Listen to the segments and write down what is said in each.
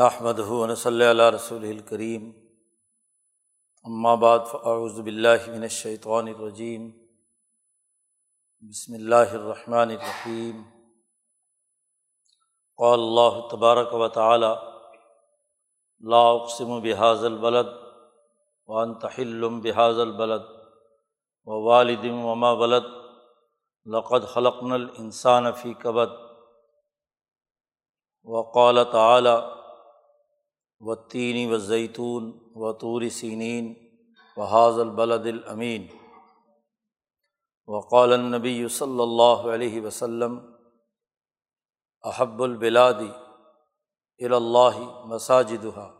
نحمد ہُون صلی اللہ رسول الکریم بعد فاعوذ باللہ من الشیطان الرجیم بسم اللہ الرحمن الرحیم قال اللہ تبارک و تعالی لا اقسم بحاظ البلد وانت حل بحاظ البلد و والد وما ولد، لقد خلقنا الانسان فی کبد وقال تعالی و تینی و زیتون و طور سینین و حاض البلد الامین. وقال النبی صلی اللہ علیہ وسلم، احب البلادی الا مساجدہ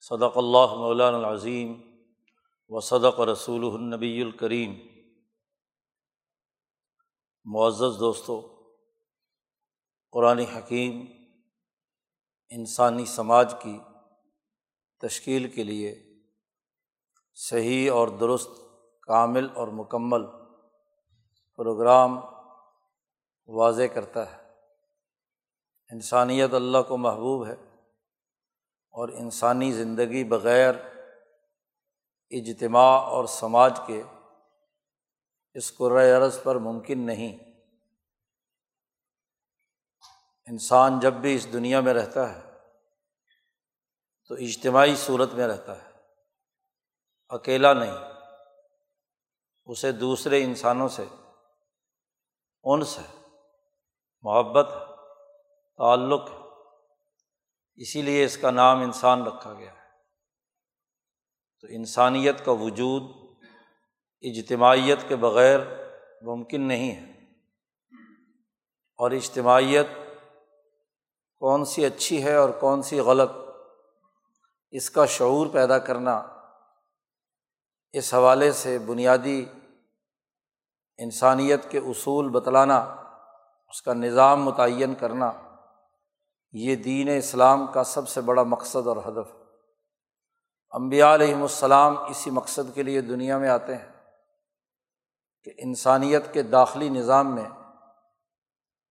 صدق اللہ مولان العظیم و صدق رسول النبی الکریم. معزز دوستوں قرآن حکیم انسانی سماج کی تشکیل کے لیے صحیح اور درست، کامل اور مکمل پروگرام واضح کرتا ہے۔ انسانیت اللہ کو محبوب ہے اور انسانی زندگی بغیر اجتماع اور سماج کے اس عرض پر ممکن نہیں۔ انسان جب بھی اس دنیا میں رہتا ہے تو اجتماعی صورت میں رہتا ہے۔ اکیلا نہیں، اسے دوسرے انسانوں سے انس ہے، محبت ہے، تعلق ہے۔ اسی لیے اس کا نام انسان رکھا گیا ہے۔ تو انسانیت کا وجود اجتماعیت کے بغیر ممکن نہیں ہے۔ اور اجتماعیت کون سی اچھی ہے اور کون سی غلط؟ اس کا شعور پیدا کرنا، اس حوالے سے بنیادی انسانیت کے اصول بتلانا، اس کا نظام متعین کرنا، یہ دین اسلام کا سب سے بڑا مقصد اور ہدف۔ امبیا علیہم السلام اسی مقصد کے لیے دنیا میں آتے ہیں کہ انسانیت کے داخلی نظام میں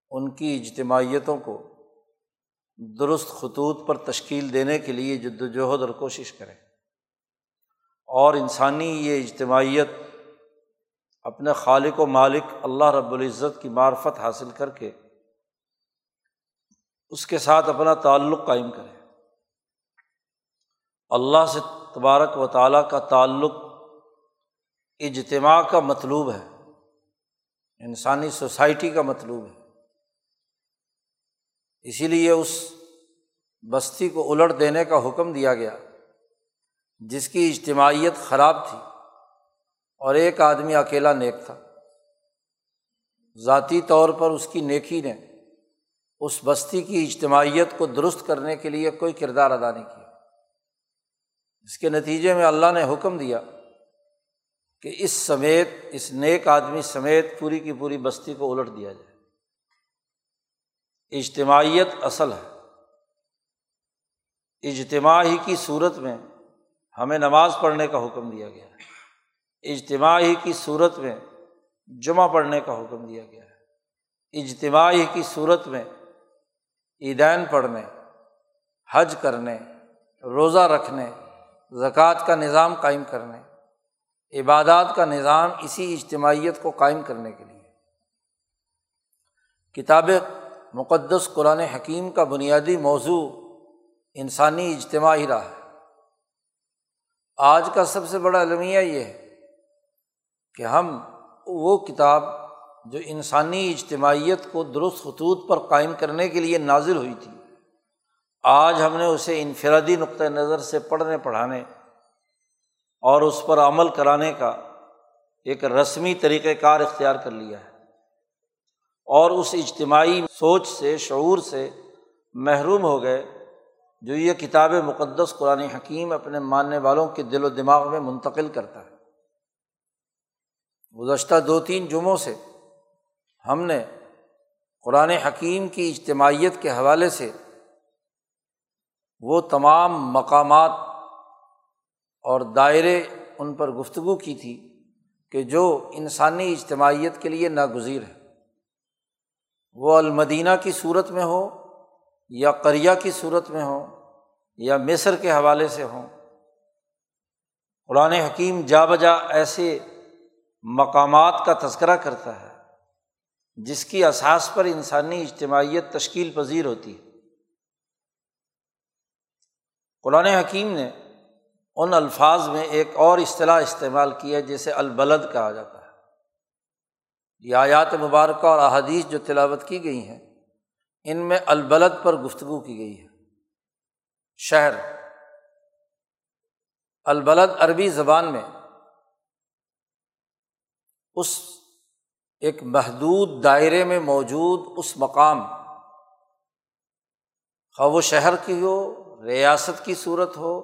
ان کی اجتماعیتوں کو درست خطوط پر تشکیل دینے کے لیے جد وجہد اور کوشش کریں۔ اور انسانی یہ اجتماعیت اپنے خالق و مالک اللہ رب العزت کی معرفت حاصل کر کے اس کے ساتھ اپنا تعلق قائم کرے اللہ سے تبارک و تعالیٰ کا تعلق اجتماع کا مطلوب ہے، انسانی سوسائٹی کا مطلوب ہے۔ اسی لیے اس بستی کو الٹ دینے کا حکم دیا گیا، جس کی اجتماعیت خراب تھی اور ایک آدمی اکیلا نیک تھا۔ ذاتی طور پر اس کی نیکی نے اس بستی کی اجتماعیت کو درست کرنے کے لیے کوئی کردار ادا نہیں کیا۔ اس کے نتیجے میں اللہ نے حکم دیا کہ اس سمیت، اس نیک آدمی سمیت پوری کی پوری بستی کو الٹ دیا جائے۔ اجتماعیت اصل ہے۔ اجتماع ہی کی صورت میں ہمیں نماز پڑھنے کا حکم دیا گیا ہے۔ اجتماع ہی کی صورت میں جمعہ پڑھنے کا حکم دیا گیا ہے۔ اجتماع ہی کی صورت میں عیدین پڑھنے، حج کرنے، روزہ رکھنے، زکوٰۃ کا نظام قائم کرنے، عبادات کا نظام اسی اجتماعیت کو قائم کرنے کے لیے۔ کتاب مقدس قرآن حکیم کا بنیادی موضوع انسانی اجتماع ہی رہا ہے۔ آج کا سب سے بڑا المیہ یہ ہے کہ ہم وہ کتاب جو انسانی اجتماعیت کو درست خطوط پر قائم کرنے کے لیے نازل ہوئی تھی، آج ہم نے اسے انفرادی نقطۂ نظر سے پڑھنے، پڑھانے اور اس پر عمل کرانے کا ایک رسمی طریقۂ کار اختیار کر لیا ہے۔ اور اس اجتماعی سوچ سے، شعور سے محروم ہو گئے جو یہ کتاب مقدس قرآن حکیم اپنے ماننے والوں کے دل و دماغ میں منتقل کرتا ہے۔ گزشتہ دو تین جمعوں سے ہم نے قرآن حکیم کی اجتماعیت کے حوالے سے وہ تمام مقامات اور دائرے ان پر گفتگو کی تھی کہ جو انسانی اجتماعیت کے لیے ناگزیر ہے وہ المدینہ کی صورت میں ہو یا قریہ کی صورت میں ہو یا مصر کے حوالے سے ہوں۔ قرآن حکیم جا بجا ایسے مقامات کا تذکرہ کرتا ہے جس کی اساس پر انسانی اجتماعیت تشکیل پذیر ہوتی ہے۔ قرآن حکیم نے ان الفاظ میں ایک اور اصطلاح استعمال کی ہے جسے البلد کہا جاتا ہے۔ یہ آیات مبارکہ اور احادیث جو تلاوت کی گئی ہیں، ان میں البلد پر گفتگو کی گئی ہے۔ شہر، البلد عربی زبان میں اس ایک محدود دائرے میں موجود اس مقام، خواہ وہ شہر کی ہو، ریاست کی صورت ہو،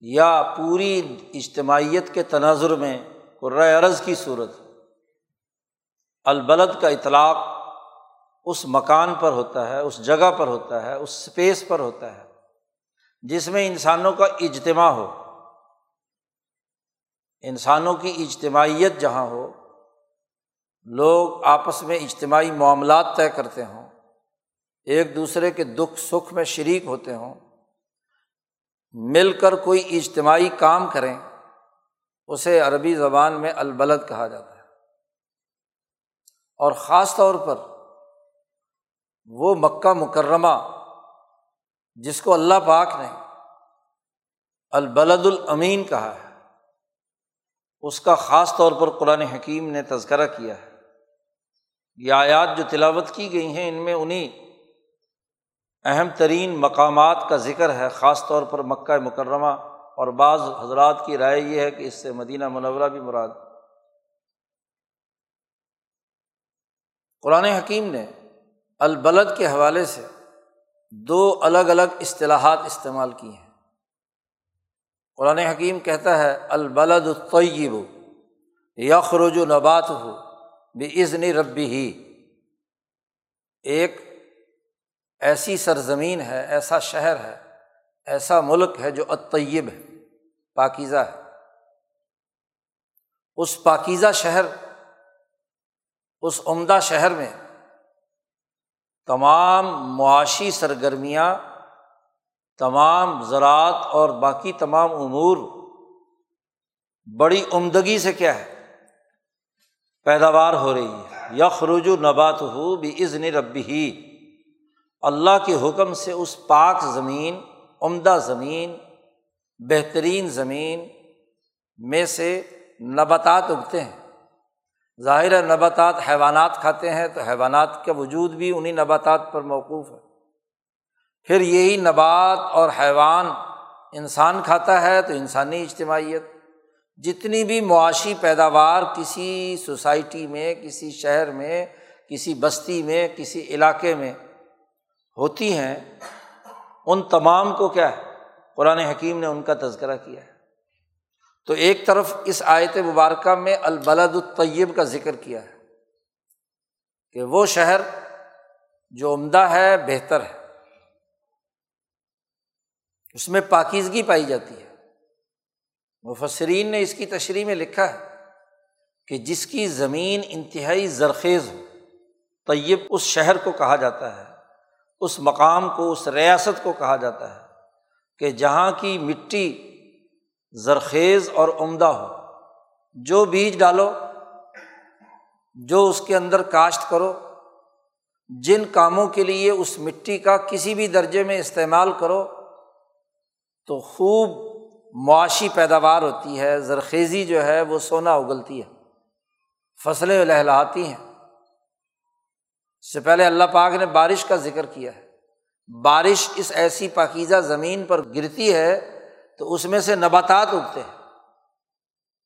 یا پوری اجتماعیت کے تناظر میں عرض کی صورت ہو۔ البلد کا اطلاق اس مکان پر ہوتا ہے، اس جگہ پر ہوتا ہے، اس اسپیس پر ہوتا ہے، جس میں انسانوں کا اجتماع ہو۔ انسانوں کی اجتماعیت جہاں ہو، لوگ آپس میں اجتماعی معاملات طے کرتے ہوں، ایک دوسرے کے دکھ سکھ میں شریک ہوتے ہوں، مل کر کوئی اجتماعی کام کریں، اسے عربی زبان میں البلد کہا جاتا ہے۔ اور خاص طور پر وہ مکہ مکرمہ جس کو اللہ پاک نے البلد الامین کہا ہے، اس کا خاص طور پر قرآن حکیم نے تذکرہ کیا ہے۔ یہ آیات جو تلاوت کی گئی ہیں، ان میں انہیں اہم ترین مقامات کا ذکر ہے۔ خاص طور پر مکہ مکرمہ اور بعض حضرات کی رائے یہ ہے کہ اس سے مدینہ منورہ بھی مراد قرآن حکیم نے البلد کے حوالے سے دو الگ الگ اصطلاحات استعمال کی ہیں۔ قرآن حکیم کہتا ہے، البلد الطیب یخرج و نبات ہو بے عزن ربی ہی ایک ایسی سرزمین ہے، ایسا شہر ہے، ایسا ملک ہے جو اطیب ہے، پاکیزہ ہے۔ اس پاکیزہ شہر اس عمدہ شہر میں تمام معاشی سرگرمیاں، تمام زراعت اور باقی تمام امور بڑی عمدگی سے کیا ہے، پیداوار ہو رہی ہے۔ یا و نبات ہو بھی عزن ربی ہی اللہ کے حکم سے اس پاک زمین، عمدہ زمین، بہترین زمین میں سے نباتات اگتے ہیں۔ ظاہر نباتات حیوانات کھاتے ہیں تو حیوانات کا وجود بھی انہیں نباتات پر موقوف ہے۔ پھر یہی نبات اور حیوان انسان کھاتا ہے تو انسانی اجتماعیت۔ جتنی بھی معاشی پیداوار کسی سوسائٹی میں، کسی شہر میں، کسی بستی میں، کسی علاقے میں ہوتی ہیں، ان تمام کو کیا ہے؟ قرآن حکیم نے ان کا تذکرہ کیا ہے۔ تو ایک طرف اس آیت مبارکہ میں البلد الطیب کا ذکر کیا ہے کہ وہ شہر جو عمدہ ہے، بہتر ہے۔ اس میں پاکیزگی پائی جاتی ہے۔ مفسرین نے اس کی تشریح میں لکھا ہے کہ جس کی زمین انتہائی زرخیز ہو، طیب اس شہر کو کہا جاتا ہے، اس مقام کو، اس ریاست کو کہا جاتا ہے کہ جہاں کی مٹی زرخیز اور عمدہ ہو۔ جو بیج ڈالو، جو اس کے اندر کاشت کرو، جن کاموں کے لیے اس مٹی کا کسی بھی درجے میں استعمال کرو، تو خوب معاشی پیداوار ہوتی ہے۔ زرخیزی جو ہے، وہ سونا اگلتی ہے، فصلیں لہلاتی ہیں۔ اس سے پہلے اللہ پاک نے بارش کا ذکر کیا ہے۔ بارش اس ایسی پاکیزہ زمین پر گرتی ہے تو اس میں سے نباتات اگتے ہیں۔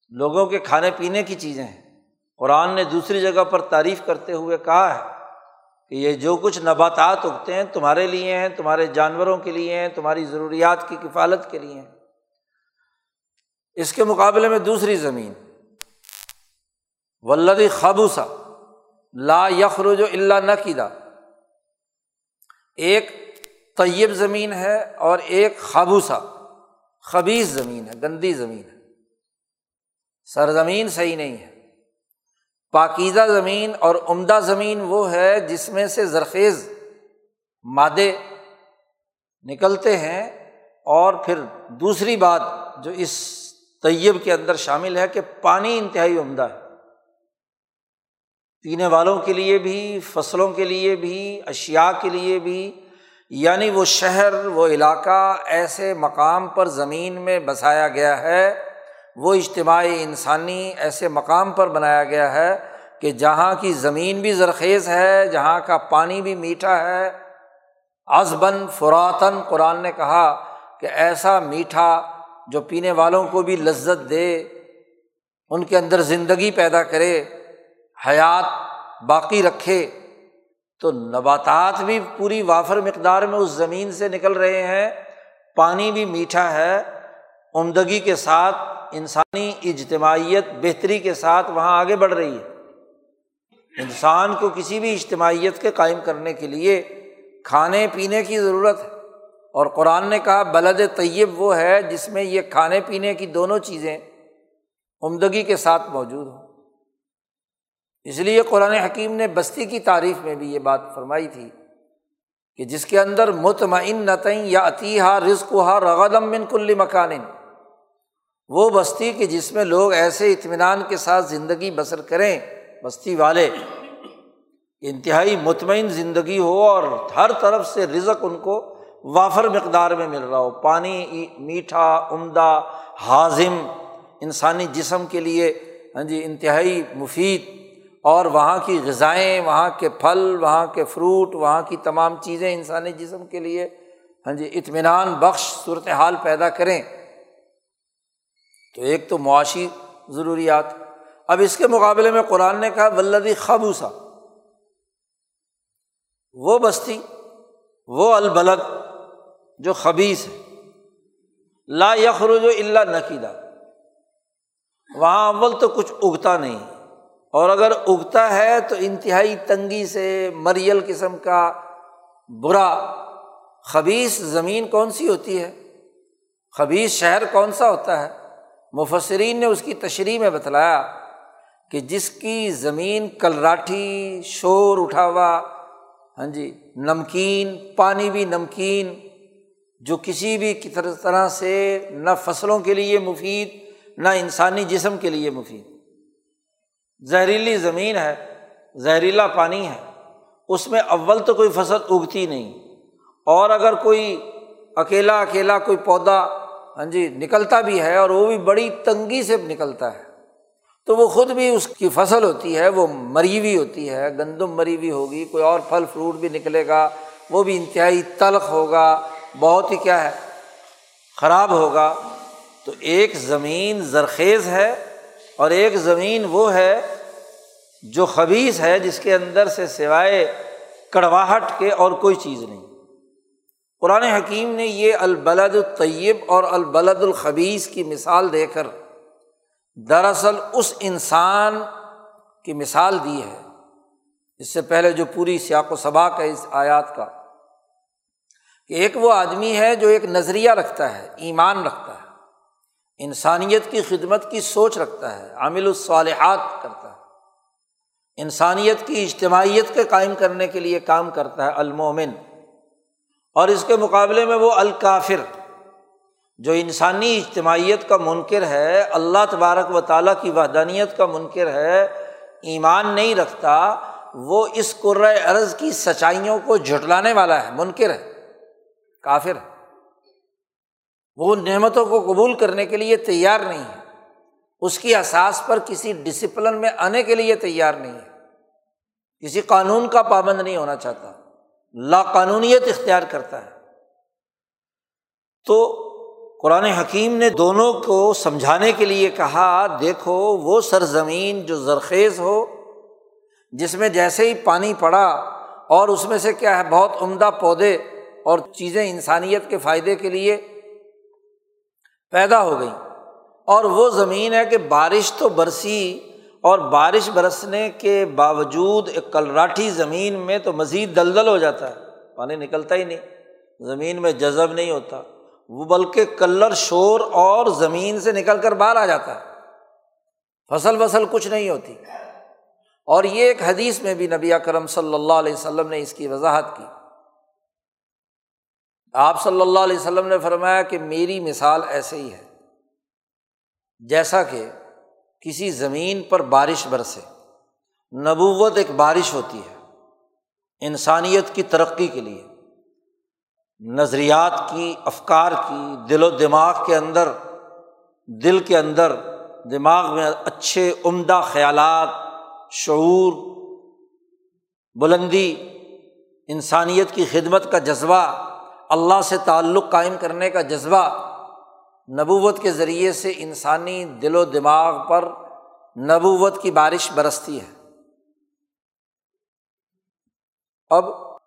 لوگوں کے کھانے پینے کی چیزیں ہیں۔ قرآن نے دوسری جگہ پر تعریف کرتے ہوئے کہا ہے کہ یہ جو کچھ نباتات اگتے ہیں تمہارے لیے ہیں، تمہارے جانوروں کے لیے ہیں، تمہاری ضروریات کی کفالت کے لیے ہیں۔ اس کے مقابلے میں دوسری زمین۔ ولدی خابوسا لا یخرج اللہ نہ ایک طیب زمین ہے اور ایک خابوسا خبیص زمین ہے، گندی زمین ہے۔ سرزمین صحیح نہیں ہے۔ پاکیزہ زمین اور عمدہ زمین وہ ہے جس میں سے زرخیز مادے نکلتے ہیں۔ اور پھر دوسری بات جو اس طیب کے اندر شامل ہے کہ پانی انتہائی عمدہ ہے۔ پینے والوں کے لیے بھی، فصلوں کے لیے بھی اشیا کے لیے بھی یعنی وہ شہر، وہ علاقہ ایسے مقام پر زمین میں بسایا گیا ہے، وہ اجتماعی انسانی ایسے مقام پر بنایا گیا ہے کہ جہاں کی زمین بھی زرخیز ہے، جہاں کا پانی بھی میٹھا ہے۔ ازبن فراتن قرآن نے کہا کہ ایسا میٹھا جو پینے والوں کو بھی لذت دے، ان کے اندر زندگی پیدا کرے، حیات باقی رکھے۔ تو نباتات بھی پوری وافر مقدار میں اس زمین سے نکل رہے ہیں، پانی بھی میٹھا ہے، عمدگی کے ساتھ، انسانی اجتماعیت بہتری کے ساتھ وہاں آگے بڑھ رہی ہے۔ انسان کو کسی بھی اجتماعیت کے قائم کرنے کے لیے کھانے پینے کی ضرورت ہے۔ اور قرآن نے کہا، بلد طیب وہ ہے جس میں یہ کھانے پینے کی دونوں چیزیں عمدگی کے ساتھ موجود ہوں۔ اس لیے قرآن حکیم نے بستی کی تعریف میں بھی یہ بات فرمائی تھی کہ جس کے اندر مطمئن نتعین یا عطیہ رزق ہا رغدم من کل مکان، وہ بستی کہ جس میں لوگ ایسے اطمینان کے ساتھ زندگی بسر کریں، بستی والے، انتہائی مطمئن زندگی ہو اور ہر طرف سے رزق ان کو وافر مقدار میں مل رہا ہو۔ پانی میٹھا، عمدہ ہاضم انسانی جسم کے لیے ہاں جی انتہائی مفید اور وہاں کی غذائیں، وہاں کے پھل، وہاں کے فروٹ، وہاں کی تمام چیزیں انسانی جسم کے لیے ہاں جی اطمینان بخش صورت حال پیدا کریں۔ تو ایک تو معاشی ضروریات۔ اب اس کے مقابلے میں قرآن نے کہا ولدی خبوسا وہ بستی، وہ البلد جو خبیص ہے۔ لا یخرج اللہ نقیدہ وہاں اول تو کچھ اگتا نہیں۔ اور اگر اگتا ہے تو انتہائی تنگی سے مریل قسم کا برا خبیص زمین کون سی ہوتی ہے؟ خبیص شہر کون سا ہوتا ہے؟ مفسرین نے اس کی تشریح میں بتلایا کہ جس کی زمین کلراٹھی، شور اٹھا ہوا ہاں جی نمکین، پانی بھی نمکین، جو کسی بھی طرح سے نہ فصلوں کے لیے مفید، نہ انسانی جسم کے لیے مفید۔ زہریلی زمین ہے، زہریلا پانی ہے۔ اس میں اول تو کوئی فصل اگتی نہیں۔ اور اگر کوئی اکیلا اکیلا کوئی پودا ہاں جی نکلتا بھی ہے اور وہ بھی بڑی تنگی سے نکلتا ہے، تو وہ خود بھی اس کی فصل ہوتی ہے، وہ مری ہوئی ہوتی ہے، گندم مری ہوئی ہوگی، کوئی اور پھل، فروٹ بھی نکلے گا، وہ بھی انتہائی تلخ ہوگا۔ بہت ہی کیا ہے، خراب ہوگا۔ تو ایک زمین زرخیز ہے اور ایک زمین وہ ہے جو خبیص ہے جس کے اندر سے سوائے کڑواہٹ کے اور کوئی چیز نہیں۔ قرآن حکیم نے یہ البلد الطیب اور البلد الخبیس کی مثال دے کر دراصل اس انسان کی مثال دی ہے۔ اس سے پہلے جو پوری سیاق و سباق ہے اس آیات کا کہ ایک وہ آدمی ہے جو ایک نظریہ رکھتا ہے، ایمان رکھتا ہے۔ انسانیت کی خدمت کی سوچ رکھتا ہے، عامل الصالحات کرتا ہے۔ انسانیت کی اجتماعیت کے قائم کرنے کے لیے کام کرتا ہے المومن۔ اور اس کے مقابلے میں وہ الکافر، جو انسانی اجتماعیت کا منکر ہے، اللہ تبارک و تعالیٰ کی وحدانیت کا منکر ہے، ایمان نہیں رکھتا، وہ اس عرض کی سچائیوں کو جھٹلانے والا ہے، منکر ہے، کافر وہ نعمتوں کو قبول کرنے کے لیے تیار نہیں ہے۔ اس کی احساس پر کسی ڈسپلن میں آنے کے لیے تیار نہیں ہے۔ کسی قانون کا پابند نہیں ہونا چاہتا۔ لا قانونیت اختیار کرتا ہے۔ تو قرآن حکیم نے دونوں کو سمجھانے کے لیے کہا، دیکھو وہ سرزمین جو زرخیز ہو، جس میں جیسے ہی پانی پڑا اور اس میں سے کیا ہے، بہت عمدہ پودے اور چیزیں انسانیت کے فائدے کے لیے پیدا ہو گئیں۔ اور وہ زمین ہے کہ بارش تو برسی، اور بارش برسنے کے باوجود ایک کلراٹھی زمین میں تو مزید دلدل ہو جاتا ہے، پانی نکلتا ہی نہیں۔ زمین میں جذب نہیں ہوتا، وہ بلکہ کلر، شور اور زمین سے نکل کر باہر آ جاتا ہے۔ فصل وصل کچھ نہیں ہوتی۔ اور یہ ایک حدیث میں بھی نبی کرم صلی اللہ علیہ وسلم نے اس کی وضاحت کی۔ آپ صلی اللہ علیہ وسلم نے فرمایا کہ میری مثال ایسے ہی ہے۔ جیسا کہ کسی زمین پر بارش برسے، نبوت ایک بارش ہوتی ہے، انسانیت کی ترقی کے لیے، نظریات کی، افکار کی، دل و دماغ کے اندر، دل کے اندر، دماغ میں اچھے، عمدہ خیالات، شعور، بلندی، انسانیت کی خدمت کا جذبہ اللہ سے تعلق قائم کرنے کا جذبہ نبوت کے ذریعے سے انسانی دل و دماغ پر نبوت کی بارش برستی ہے۔ اب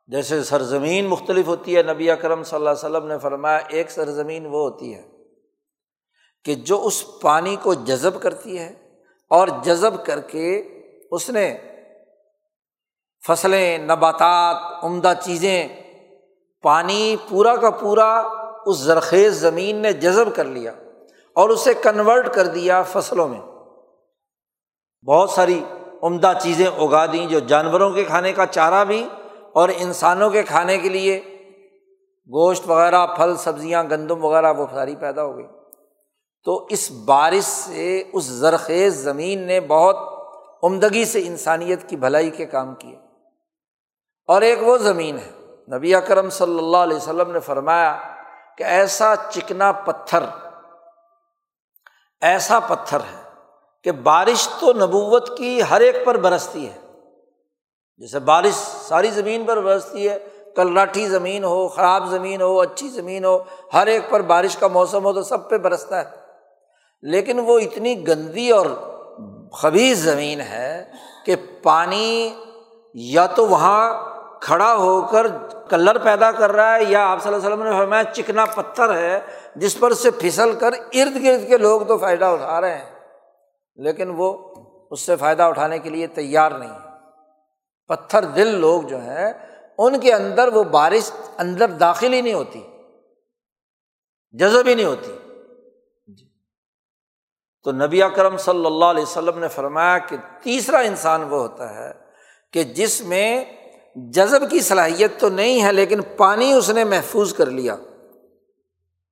جیسے سرزمین مختلف ہوتی ہے، نبی اکرم صلی اللہ علیہ وسلم نے فرمایا، ایک سرزمین وہ ہوتی ہے کہ جو اس پانی کو جذب کرتی ہے اور جذب کر کے اس نے فصلیں، نباتات، عمدہ چیزیں پانی پورا کا پورا اس زرخیز زمین نے جذب کر لیا اور اسے کنورٹ کر دیا فصلوں میں۔ بہت ساری عمدہ چیزیں اگا دیں جو جانوروں کے کھانے کا چارہ بھی اور انسانوں کے کھانے کے لیے۔ گوشت وغیرہ، پھل، سبزیاں، گندم وغیرہ، وہ ساری پیدا ہو گئی۔ تو اس بارش سے اس زرخیز زمین نے بہت عمدگی سے انسانیت کی بھلائی کے کام کیے۔ اور ایک وہ زمین ہے۔ نبی اکرم صلی اللہ علیہ وسلم نے فرمایا کہ ایسا چکنا پتھر، ایسا پتھر ہے کہ بارش تو نبوت کی ہر ایک پر برستی ہے۔ جیسے بارش ساری زمین پر برستی ہے، کلراٹھی زمین ہو، خراب زمین ہو، اچھی زمین ہو، ہر ایک پر بارش کا موسم ہو تو سب پہ برستا ہے۔ لیکن وہ اتنی گندی اور خبیص زمین ہے کہ پانی یا تو وہاں کھڑا ہو کر کلر پیدا کر رہا ہے، یا آپ صلی اللہ علیہ وسلم نے فرمایا چکنا پتھر ہے، جس پر سے پھسل کر ارد گرد کے لوگ تو فائدہ اٹھا رہے ہیں، لیکن وہ اس سے فائدہ اٹھانے کے لیے تیار نہیں ہے۔ پتھر دل لوگ جو ہیں، ان کے اندر وہ بارش اندر داخل ہی نہیں ہوتی، جذب ہی نہیں ہوتی۔ جی۔ تو نبی اکرم صلی اللہ علیہ وسلم نے فرمایا کہ تیسرا انسان وہ ہوتا ہے کہ جس میں جذب کی صلاحیت تو نہیں ہے لیکن پانی اس نے محفوظ کر لیا۔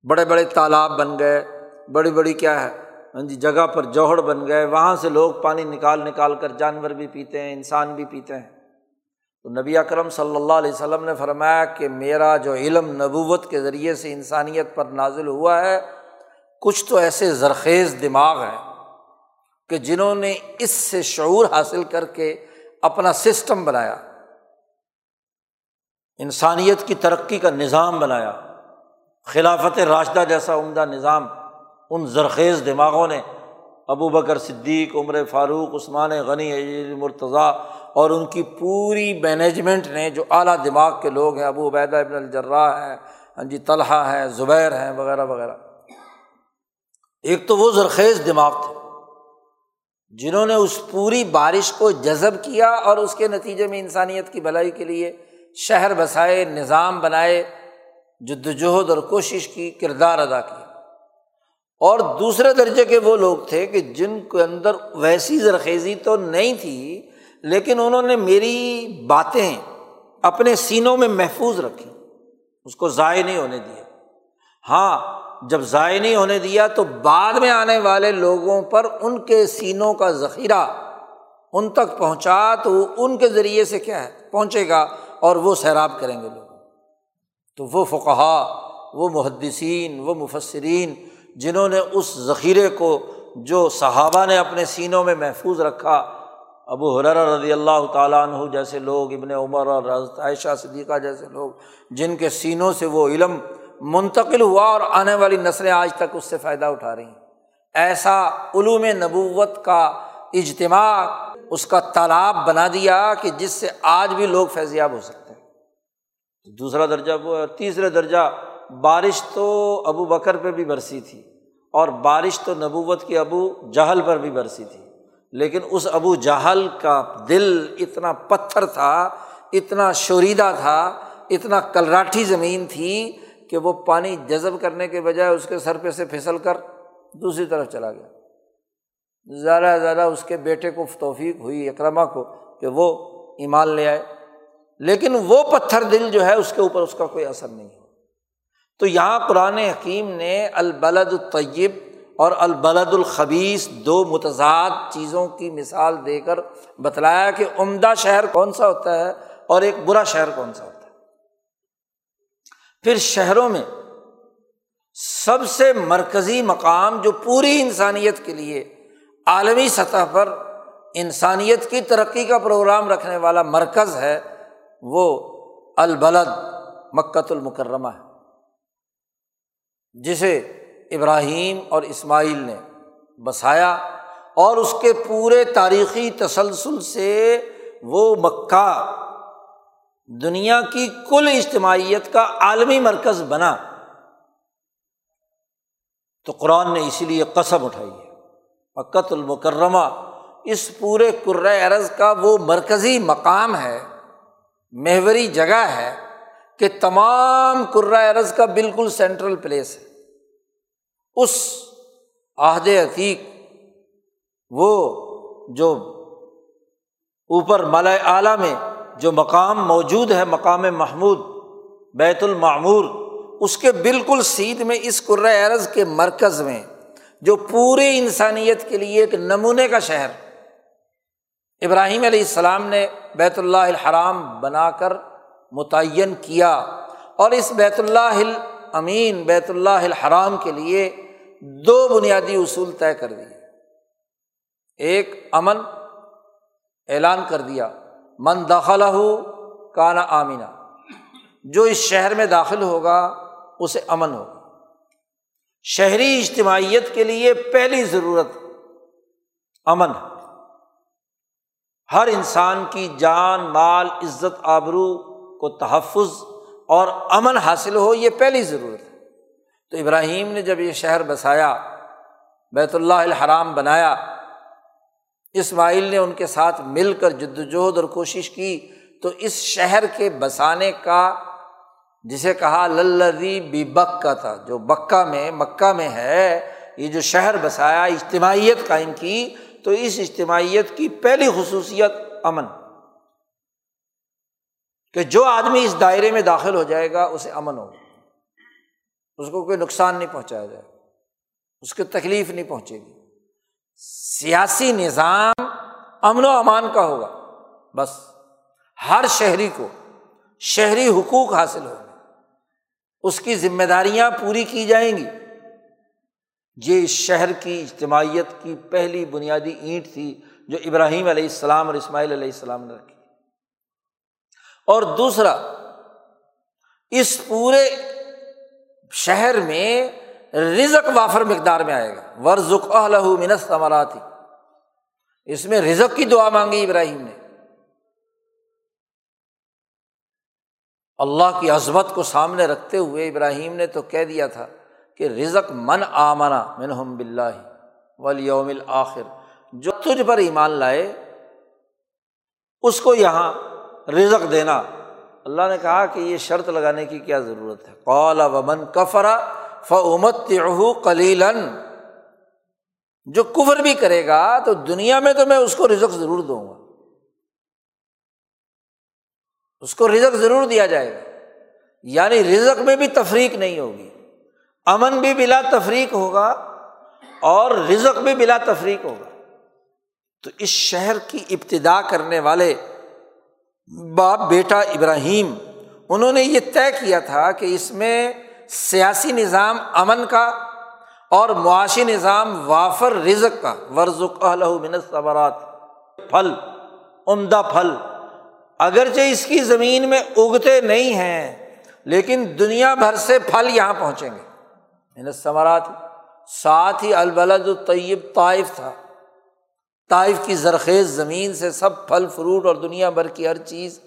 بڑے بڑے تالاب بن گئے، بڑی بڑی کیا ہے ہاں جی جگہ پر جوہڑ بن گئے۔ وہاں سے لوگ پانی نکال نکال کر جانور بھی پیتے ہیں، انسان بھی پیتے ہیں۔ تو نبی اکرم صلی اللہ علیہ وسلم نے فرمایا کہ میرا جو علم نبوت کے ذریعے سے انسانیت پر نازل ہوا ہے، کچھ تو ایسے زرخیز دماغ ہیں کہ جنہوں نے اس سے شعور حاصل کر کے اپنا سسٹم بنایا۔ انسانیت کی ترقی کا نظام بنایا۔ خلافت راشدہ جیسا عمدہ نظام ان زرخیز دماغوں نے، ابو بکر صدیق، عمر فاروق، عثمان غنی مرتضیٰ اور ان کی پوری مینجمنٹ نے، جو اعلیٰ دماغ کے لوگ ہیں، ابو عبیدہ ابن الجرا ہے ہاں جی طلحہ ہے زبیر ہیں، وغیرہ وغیرہ۔ ایک تو وہ زرخیز دماغ تھے جنہوں نے اس پوری بارش کو جذب کیا اور اس کے نتیجے میں انسانیت کی بھلائی کے لیے شہر بسائے، نظام بنائے جدوجہد اور کوشش کی، کردار ادا کیا۔ اور دوسرے درجے کے وہ لوگ تھے کہ جن کے اندر ویسی زرخیزی تو نہیں تھی، لیکن انہوں نے میری باتیں اپنے سینوں میں محفوظ رکھی، اس کو ضائع نہیں ہونے دیا۔ ہاں جب ضائع نہیں ہونے دیا تو بعد میں آنے والے لوگوں پر ان کے سینوں کا ذخیرہ ان تک پہنچا تو ان کے ذریعے سے کیا ہے؟ پہنچے گا۔ اور وہ سیراب کریں گے لوگ۔ تو وہ فقہ وہ محدثین، وہ مفسرین جنہوں نے اس ذخیرے کو جو صحابہ نے اپنے سینوں میں محفوظ رکھا، ابو حرر رضی اللہ تعالیٰ عنہ جیسے لوگ، ابن عمر اور حضرت عائشہ صدیقہ جیسے لوگ، جن کے سینوں سے وہ علم منتقل ہوا اور آنے والی نسلیں آج تک اس سے فائدہ اٹھا رہی ہیں۔ ایسا علوم نبوت کا اجتماع اس کا تالاب بنا دیا کہ جس سے آج بھی لوگ فیضیاب ہو سکتے ہیں۔ دوسرا درجہ وہ ہے تیسرے درجہ، بارش تو ابو بکر پہ بھی برسی تھی اور بارش تو نبوت کے ابو جہل پر بھی برسی تھی۔ لیکن اس ابو جہل کا دل اتنا پتھر تھا، اتنا شوریدہ تھا، اتنا کلراٹھی زمین تھی کہ وہ پانی جذب کرنے کے بجائے اس کے سر پہ سے پھسل کر دوسری طرف چلا گیا۔ زیادہ زیادہ اس کے بیٹے کو توفیق ہوئی اکرما کو، کہ وہ ایمان لے آئے۔ لیکن وہ پتھر دل جو ہے، اس کے اوپر اس کا کوئی اثر نہیں ہو تو یہاں قرآن حکیم نے البلد الطیب اور البلد الخبیس دو متضاد چیزوں کی مثال دے کر بتلایا کہ عمدہ شہر کون سا ہوتا ہے اور ایک برا شہر کون سا ہوتا ہے۔ پھر شہروں میں سب سے مرکزی مقام جو پوری انسانیت کے لیے عالمی سطح پر انسانیت کی ترقی کا پروگرام رکھنے والا مرکز ہے وہ البلد مکت المکرمہ ہے، جسے ابراہیم اور اسماعیل نے بسایا اور اس کے پورے تاریخی تسلسل سے وہ مکہ دنیا کی کل اجتماعیت کا عالمی مرکز بنا۔ تو قرآن نے اسی لیے قسم اٹھائی ہے۔ مکت المکرمہ، اس پورے ارض کا وہ مرکزی مقام ہے، محوری جگہ ہے کہ تمام ارض کا بالکل سینٹرل پلیس ہے۔ اس عہد عتیق، وہ جو اوپر مالا اعلیٰ میں جو مقام موجود ہے، مقام محمود، بیت المعمور، اس کے بالکل سیدھ میں اس ارض کے مرکز میں جو پوری انسانیت کے لیے ایک نمونے کا شہر۔ ابراہیم علیہ السلام نے بیت اللہ الحرام بنا کر متعین کیا اور اس بیت اللہ امین بیت اللہ الحرام کے لیے دو بنیادی اصول طے کر دیے۔ ایک، امن، اعلان کر دیا۔ من داخلہ ہو کانا آمینہ جو اس شہر میں داخل ہوگا، اسے امن ہوگا۔ شہری اجتماعیت کے لیے پہلی ضرورت امن ہر انسان کی جان، مال، عزت، آبرو کو تحفظ اور امن حاصل ہو، یہ پہلی ضرورت ہے۔ تو ابراہیم نے جب یہ شہر بسایا، بیت اللہ الحرام بنایا، اسماعیل نے ان کے ساتھ مل کر جد وجہد اور کوشش کی، تو اس شہر کے بسانے کا جسے کہا للدی بی بک کا تھا، جو بکہ میں، مکہ میں ہے، یہ جو شہر بسایا، اجتماعیت قائم کی، تو اس اجتماعیت کی پہلی خصوصیت امن۔ کہ جو آدمی اس دائرے میں داخل ہو جائے گا، اسے امن ہوگا۔ اس کو کوئی نقصان نہیں پہنچایا جائے اس کو تکلیف نہیں پہنچے گی۔ سیاسی نظام امن و امان کا ہوگا۔ بس، ہر شہری کو شہری حقوق حاصل ہوں گے اس کی ذمہ داریاں پوری کی جائیں گی۔ یہ اس شہر کی اجتماعیت کی پہلی بنیادی اینٹ تھی جو ابراہیم علیہ السلام اور اسماعیل علیہ السلام نے رکھی۔ اور دوسرا، اس پورے شہر میں رزق وافر مقدار میں آئے گا۔ ورژ منس ثمراتی اس میں رزق کی دعا مانگی ابراہیم نے۔ اللہ کی عظمت کو سامنے رکھتے ہوئے ابراہیم نے تو کہہ دیا تھا کہ رزق من آمنا منہم بلّہ ولیوم آخر جو تجھ پر ایمان لائے، اس کو یہاں رزق دینا۔ اللہ نے کہا کہ یہ شرط لگانے کی کیا ضرورت ہے۔ قول ومن کفرا فمت کلیلن جو کفر بھی کرے گا تو دنیا میں تو میں اس کو رزق ضرور دوں گا۔ اس کو رزق ضرور دیا جائے گا۔ یعنی رزق میں بھی تفریق نہیں ہوگی۔ امن بھی بلا تفریق ہوگا اور رزق بھی بلا تفریق ہوگا۔ تو اس شہر کی ابتدا کرنے والے باپ بیٹا ابراہیم، انہوں نے یہ طے کیا تھا کہ اس میں سیاسی نظام امن کا اور معاشی نظام وافر رزق کا۔ ورژ صبرات پھل، عمدہ پھل۔ اگرچہ اس کی زمین میں اگتے نہیں ہیں، لیکن دنیا بھر سے پھل یہاں پہنچیں گے۔ منت ثمرات ساتھ ہی البلد الطیب طائف تھا۔ طائف کی زرخیز زمین سے سب پھل، فروٹ اور دنیا بھر کی ہر چیز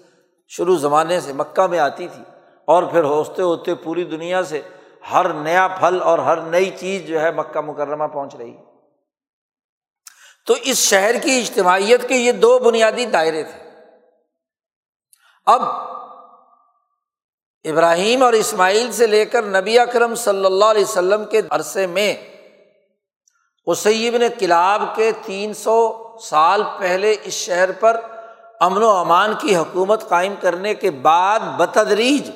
شروع زمانے سے مکہ میں آتی تھی۔ اور پھر ہوتے ہوتے پوری دنیا سے ہر نیا پھل اور ہر نئی چیز جو ہے مکہ مکرمہ پہنچ رہی۔ تو اس شہر کی اجتماعیت کے یہ دو بنیادی دائرے تھے۔ اب ابراہیم اور اسماعیل سے لے کر نبی اکرم صلی اللہ علیہ وسلم کے عرصے میں اسیب نے کلاب کے تین سو سال پہلے اس شہر پر امن و امان کی حکومت قائم کرنے کے بعد بتدریج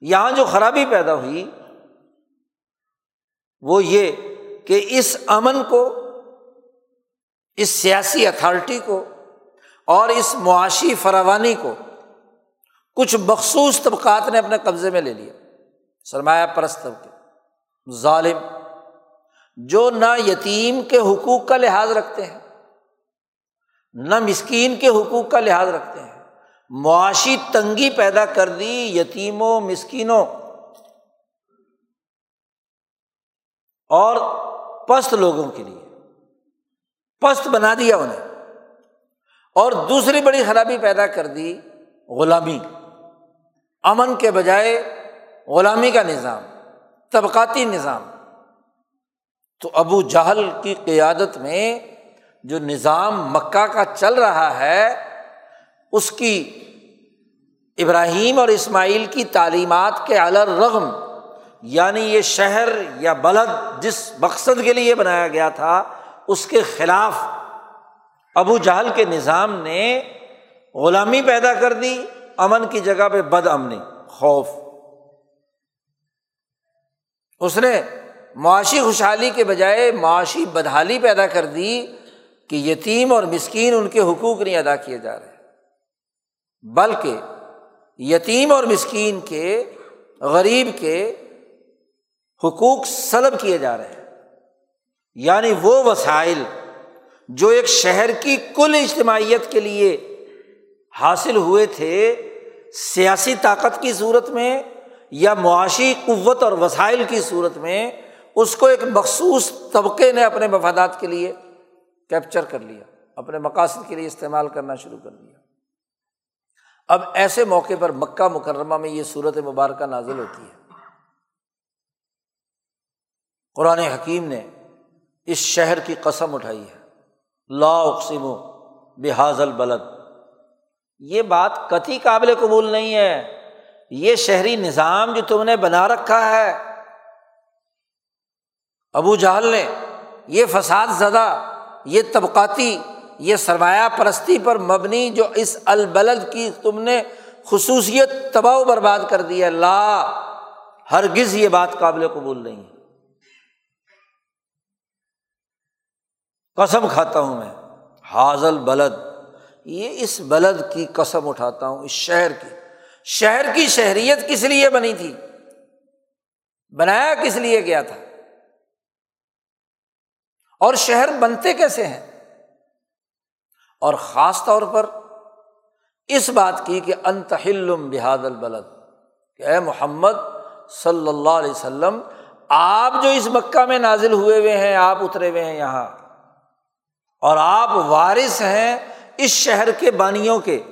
یہاں جو خرابی پیدا ہوئی، وہ یہ کہ اس امن کو، اس سیاسی اتھارٹی کو اور اس معاشی فراوانی کو کچھ مخصوص طبقات نے اپنے قبضے میں لے لیا۔ سرمایہ پرست طبقے، ظالم، جو نہ یتیم کے حقوق کا لحاظ رکھتے ہیں، نہ مسکین کے حقوق کا لحاظ رکھتے ہیں۔ معاشی تنگی پیدا کر دی یتیموں، مسکینوں۔ اور پست لوگوں کے لیے، پست بنا دیا انہیں۔ اور دوسری بڑی خرابی پیدا کر دی غلامی، امن کے بجائے غلامی کا نظام، طبقاتی نظام۔ تو ابو جہل کی قیادت میں جو نظام مکہ کا چل رہا ہے، اس کی ابراہیم اور اسماعیل کی تعلیمات کے رغم یعنی یہ شہر یا بلد جس مقصد کے لیے بنایا گیا تھا، اس کے خلاف ابو جہل کے نظام نے غلامی پیدا کر دی، امن کی جگہ پہ بد امنی، خوف۔ اس نے معاشی خوشحالی کے بجائے معاشی بدحالی پیدا کر دی کہ یتیم اور مسکین ان کے حقوق نہیں ادا کیے جا رہے۔ بلکہ یتیم اور مسکین کے، غریب کے حقوق سلب کیے جا رہے۔ ہیں یعنی وہ وسائل جو ایک شہر کی کل اجتماعیت کے لیے حاصل ہوئے تھے، سیاسی طاقت کی صورت میں یا معاشی قوت اور وسائل کی صورت میں، اس کو ایک مخصوص طبقے نے اپنے مفادات کے لیے کیپچر کر لیا، اپنے مقاصد کے لیے استعمال کرنا شروع کر دیا۔ اب ایسے موقع پر مکہ مکرمہ میں یہ صورت مبارکہ نازل ہوتی ہے۔ قرآن حکیم نے اس شہر کی قسم اٹھائی ہے۔ لا اقسم و بحاظ البلد۔ یہ بات کتھی قابل قبول نہیں ہے۔ یہ شہری نظام جو تم نے بنا رکھا ہے۔ ابو جہل نے یہ فساد زدہ، یہ طبقاتی، یہ سرمایہ پرستی پر مبنی جو اس البلد کی تم نے خصوصیت تباہ و برباد کر دی ہے۔ لا، ہرگز یہ بات قابل قبول نہیں ہے۔ قسم کھاتا ہوں میں، حاضل بلد۔ یہ اس بلد کی قسم اٹھاتا ہوں، اس شہر کی۔ شہر کی شہریت کس لیے بنی تھی؟ بنایا کس لیے گیا تھا؟ اور شہر بنتے کیسے ہیں؟ اور خاص طور پر اس بات کی کہ انتہلم بحاد البلد کہ اے محمد صلی اللہ علیہ وسلم، آپ جو اس مکہ میں نازل ہوئے ہوئے ہیں، آپ اترے ہوئے ہیں یہاں۔ اور آپ وارث ہیں اس شہر کے بانیوں کے۔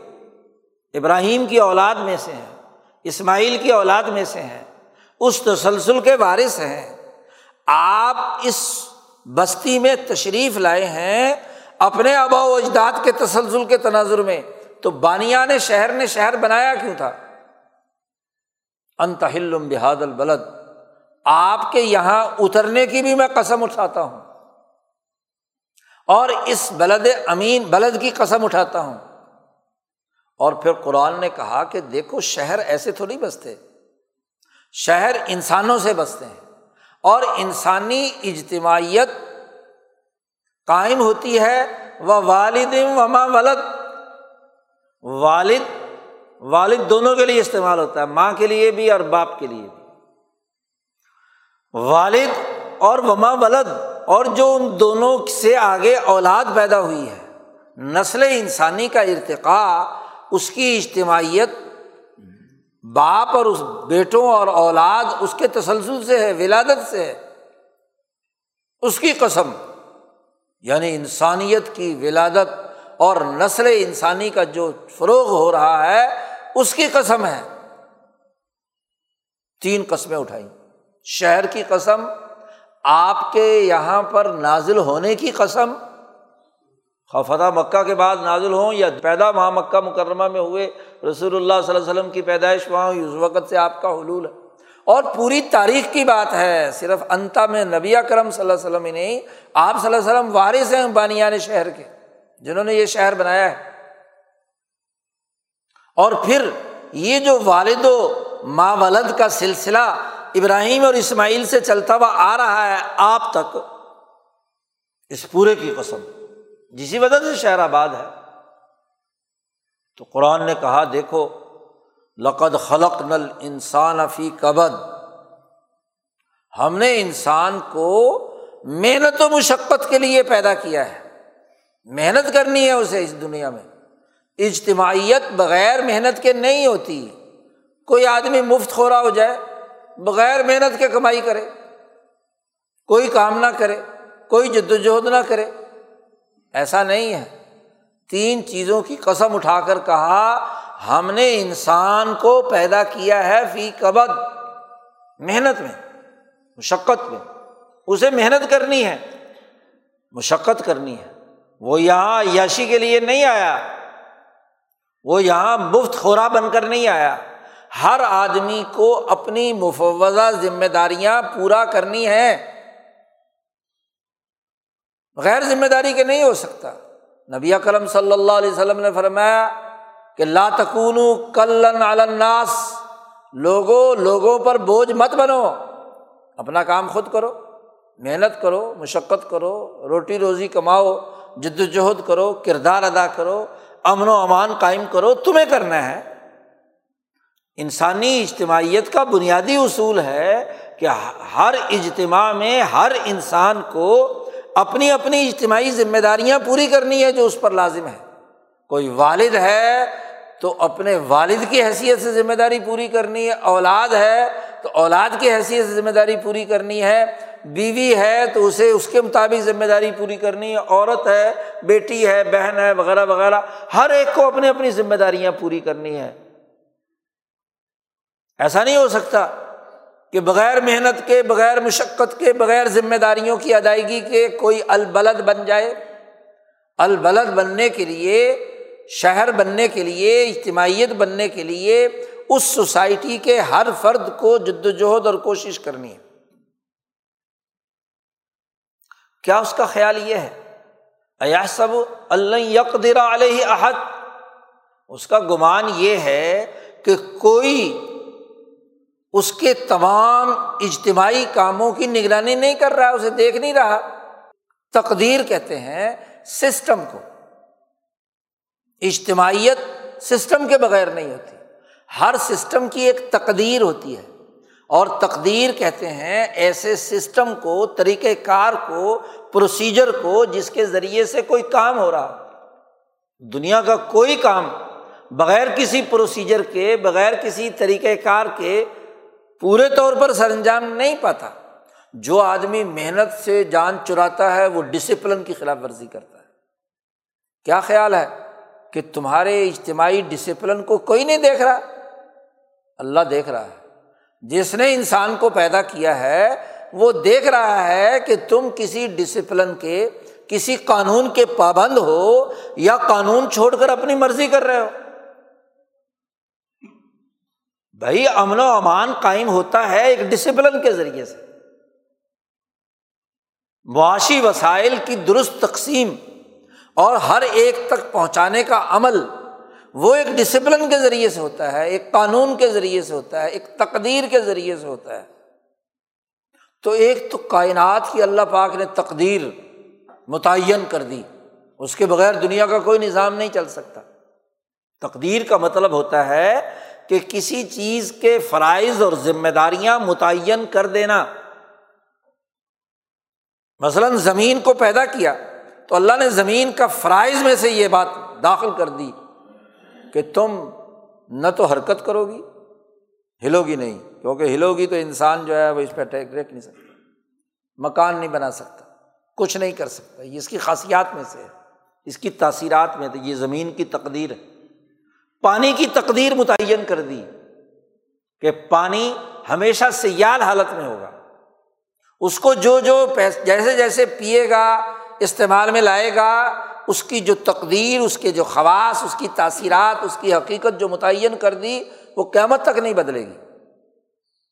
ابراہیم کی اولاد میں سے ہیں، اسماعیل کی اولاد میں سے ہیں، اس تسلسل کے وارث ہیں۔ آپ اس بستی میں تشریف لائے ہیں اپنے آبا و اجداد کے تسلسل کے تناظر میں۔ تو بانیا نے شہر نے شہر بنایا کیوں تھا؟ انتہل بحاد البلد آپ کے یہاں اترنے کی بھی میں قسم اٹھاتا ہوں۔ اور اس بلد امین بلد کی قسم اٹھاتا ہوں۔ اور پھر قرآن نے کہا کہ دیکھو شہر ایسے تھوڑی بستے۔ شہر انسانوں سے بستے ہیں۔ اور انسانی اجتماعیت قائم ہوتی ہے۔ وہ والد وما ولد۔ والد والد دونوں کے لیے استعمال ہوتا ہے۔ ماں کے لیے بھی اور باپ کے لیے بھی۔ والد اور وما ولد۔ اور جو ان دونوں سے آگے اولاد پیدا ہوئی ہے، نسل انسانی کا ارتقاء، اس کی اجتماعیت باپ اور اس بیٹوں اور اولاد اس کے تسلسل سے ہے، ولادت سے ہے۔ اس کی قسم یعنی انسانیت کی ولادت اور نسل انسانی کا جو فروغ ہو رہا ہے، اس کی قسم ہے۔ تین قسمیں اٹھائی۔ شہر کی قسم آپ کے یہاں پر نازل ہونے کی قسم؟ فتح مکہ کے بعد نازل ہوں یا پیدا وہاں مکہ مکرمہ میں ہوئے، رسول اللہ صلی اللہ علیہ وسلم کی پیدائش وہاں ہوئی، اس وقت سے آپ کا حلول ہے۔ اور پوری تاریخ کی بات ہے، صرف انتا میں نبی کرم صلی اللہ علیہ وسلم ہی نہیں، آپ صلی اللہ علیہ وسلم وارث ہیں بانیان شہر کے، جنہوں نے یہ شہر بنایا ہے۔ اور پھر یہ جو والد و ماں ولد کا سلسلہ ابراہیم اور اسماعیل سے چلتا ہوا آ رہا ہے آپ تک۔ اس پورے کی قسم۔ جسی وجہ سے شہر آباد ہے۔ تو قرآن نے کہا، دیکھو، لقد خلق نل انسان فی کبد۔ ہم نے انسان کو محنت و مشقت کے لیے پیدا کیا ہے۔ محنت کرنی ہے اسے اس دنیا میں۔ اجتماعیت بغیر محنت کے نہیں ہوتی۔ کوئی آدمی مفت خورا ہو جائے۔ بغیر محنت کے کمائی کرے، کوئی کام نہ کرے، کوئی جد وجہد نہ کرے۔ ایسا نہیں ہے۔ تین چیزوں کی قسم اٹھا کر کہا، ہم نے انسان کو پیدا کیا ہے فی کبد محنت میں، مشقت میں۔ اسے محنت کرنی ہے، مشقت کرنی ہے۔ وہ یہاں یاشی کے لیے نہیں آیا، وہ یہاں مفت خورا بن کر نہیں آیا۔ ہر آدمی کو اپنی مفوضہ ذمہ داریاں پورا کرنی ہے غیر ذمہ داری کے نہیں ہو سکتا۔ نبی کرم صلی اللہ علیہ وسلم نے فرمایا کہ لاتکون کلن الناس لوگوں لوگوں پر بوجھ مت بنو۔ اپنا کام خود کرو، محنت کرو، مشقت کرو، روٹی روزی کماؤ، جد وجہد کرو، کردار ادا کرو، امن و امان قائم کرو، تمہیں کرنا ہے۔ انسانی اجتماعیت کا بنیادی اصول ہے کہ ہر اجتماع میں ہر انسان کو اپنی اپنی اجتماعی ذمہ داریاں پوری کرنی ہے جو اس پر لازم ہے کوئی والد ہے تو اپنے والد کی حیثیت سے ذمہ داری پوری کرنی ہے، اولاد ہے تو اولاد کی حیثیت سے ذمہ داری پوری کرنی ہے، بیوی ہے تو اسے اس کے مطابق ذمہ داری پوری کرنی ہے، عورت ہے، بیٹی ہے، بہن ہے، وغیرہ وغیرہ، ہر ایک کو اپنی اپنی ذمہ داریاں پوری کرنی ہے ایسا نہیں ہو سکتا کہ بغیر محنت کے، بغیر مشقت کے، بغیر ذمہ داریوں کی ادائیگی کے کوئی البلد بن جائے۔ البلد بننے کے لیے، شہر بننے کے لیے، اجتماعیت بننے کے لیے اس سوسائٹی کے ہر فرد کو جد وجہد اور کوشش کرنی ہے۔ کیا اس کا خیال یہ ہے؟ ایا سب اللہ یکدرا علیہ احد۔ اس کا گمان یہ ہے کہ کوئی اس کے تمام اجتماعی کاموں کی نگرانی نہیں کر رہا، اسے دیکھ نہیں رہا۔ تقدیر کہتے ہیں سسٹم کو۔ اجتماعیت سسٹم کے بغیر نہیں ہوتی۔ ہر سسٹم کی ایک تقدیر ہوتی ہے۔ اور تقدیر کہتے ہیں ایسے سسٹم کو طریقۂ کار کو پروسیجر کو، جس کے ذریعے سے کوئی کام ہو رہا۔ دنیا کا کوئی کام بغیر کسی پروسیجر کے، بغیر کسی طریقۂ کار کے پورے طور پر سر انجام نہیں پاتا۔ جو آدمی محنت سے جان چراتا ہے، وہ ڈسپلن کی خلاف ورزی کرتا ہے۔ کیا خیال ہے کہ تمہارے اجتماعی ڈسپلن کو کوئی نہیں دیکھ رہا؟ اللہ دیکھ رہا ہے۔ جس نے انسان کو پیدا کیا ہے، وہ دیکھ رہا ہے کہ تم کسی ڈسپلن کے، کسی قانون کے پابند ہو یا قانون چھوڑ کر اپنی مرضی کر رہے ہو۔ بھائی امن و امان قائم ہوتا ہے ایک ڈسپلن کے ذریعے سے۔ معاشی وسائل کی درست تقسیم اور ہر ایک تک پہنچانے کا عمل وہ ایک ڈسپلن کے ذریعے سے ہوتا ہے، ایک قانون کے ذریعے سے ہوتا ہے، ایک تقدیر کے ذریعے سے ہوتا ہے۔ تو ایک تو کائنات کی اللہ پاک نے تقدیر متعین کر دی، اس کے بغیر دنیا کا کوئی نظام نہیں چل سکتا۔ تقدیر کا مطلب ہوتا ہے کہ کسی چیز کے فرائض اور ذمہ داریاں متعین کر دینا۔ مثلاً زمین کو پیدا کیا تو اللہ نے زمین کا فرائض میں سے یہ بات داخل کر دی کہ تم نہ تو حرکت کرو گی، ہلو گی نہیں، کیونکہ ہلو گی تو انسان جو ہے وہ اس پہ ٹیک ریک نہیں سکتا، مکان نہیں بنا سکتا، کچھ نہیں کر سکتا، یہ اس کی خاصیات میں سے ہے، اس کی تاثیرات میں تو یہ زمین کی تقدیر ہے۔ پانی کی تقدیر متعین کر دی کہ پانی ہمیشہ سیال حالت میں ہوگا۔ اس کو جو جو جیسے جیسے پیے گا، استعمال میں لائے گا، اس کی جو تقدیر، اس کے جو خواص، اس کی تاثیرات، اس کی حقیقت جو متعین کر دی، وہ قیامت تک نہیں بدلے گی۔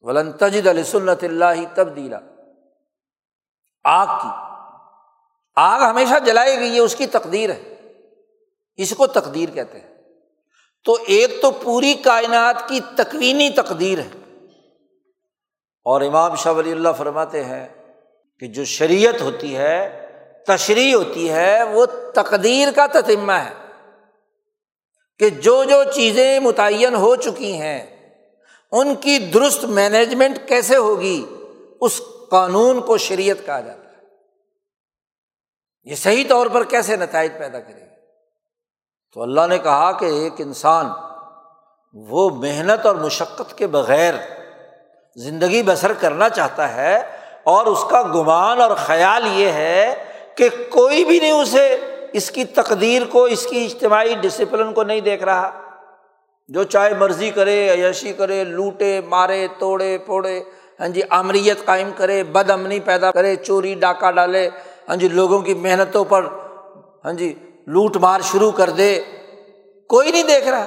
ولن تجد علی سنت اللہ تبدیلا۔ آگ کی۔ آگ ہمیشہ جلائے گی یہ اس کی تقدیر ہے۔ اس کو تقدیر کہتے ہیں۔ تو ایک تو پوری کائنات کی تکوینی تقدیر ہے۔ اور امام شاہ ولی اللہ فرماتے ہیں کہ جو شریعت ہوتی ہے، تشریح ہوتی ہے، وہ تقدیر کا تتمہ ہے۔ کہ جو جو چیزیں متعین ہو چکی ہیں، ان کی درست مینجمنٹ کیسے ہوگی، اس قانون کو شریعت کہا جاتا ہے۔ یہ صحیح طور پر کیسے نتائج پیدا کرے گی تو اللہ نے کہا کہ ایک انسان وہ محنت اور مشقت کے بغیر زندگی بسر کرنا چاہتا ہے اور اس کا گمان اور خیال یہ ہے کہ کوئی بھی نہیں اسے اس کی تقدیر کو، اس کی اجتماعی ڈسپلن کو نہیں دیکھ رہا۔ جو چاہے مرضی کرے عیشی کرے، لوٹے، مارے، توڑے، پھوڑے ہاں جی آمریت قائم کرے بد امنی پیدا کرے، چوری، ڈاکہ ڈالے ہاں جی لوگوں کی محنتوں پر ہاں جی لوٹ مار شروع کر دے۔ کوئی نہیں دیکھ رہا۔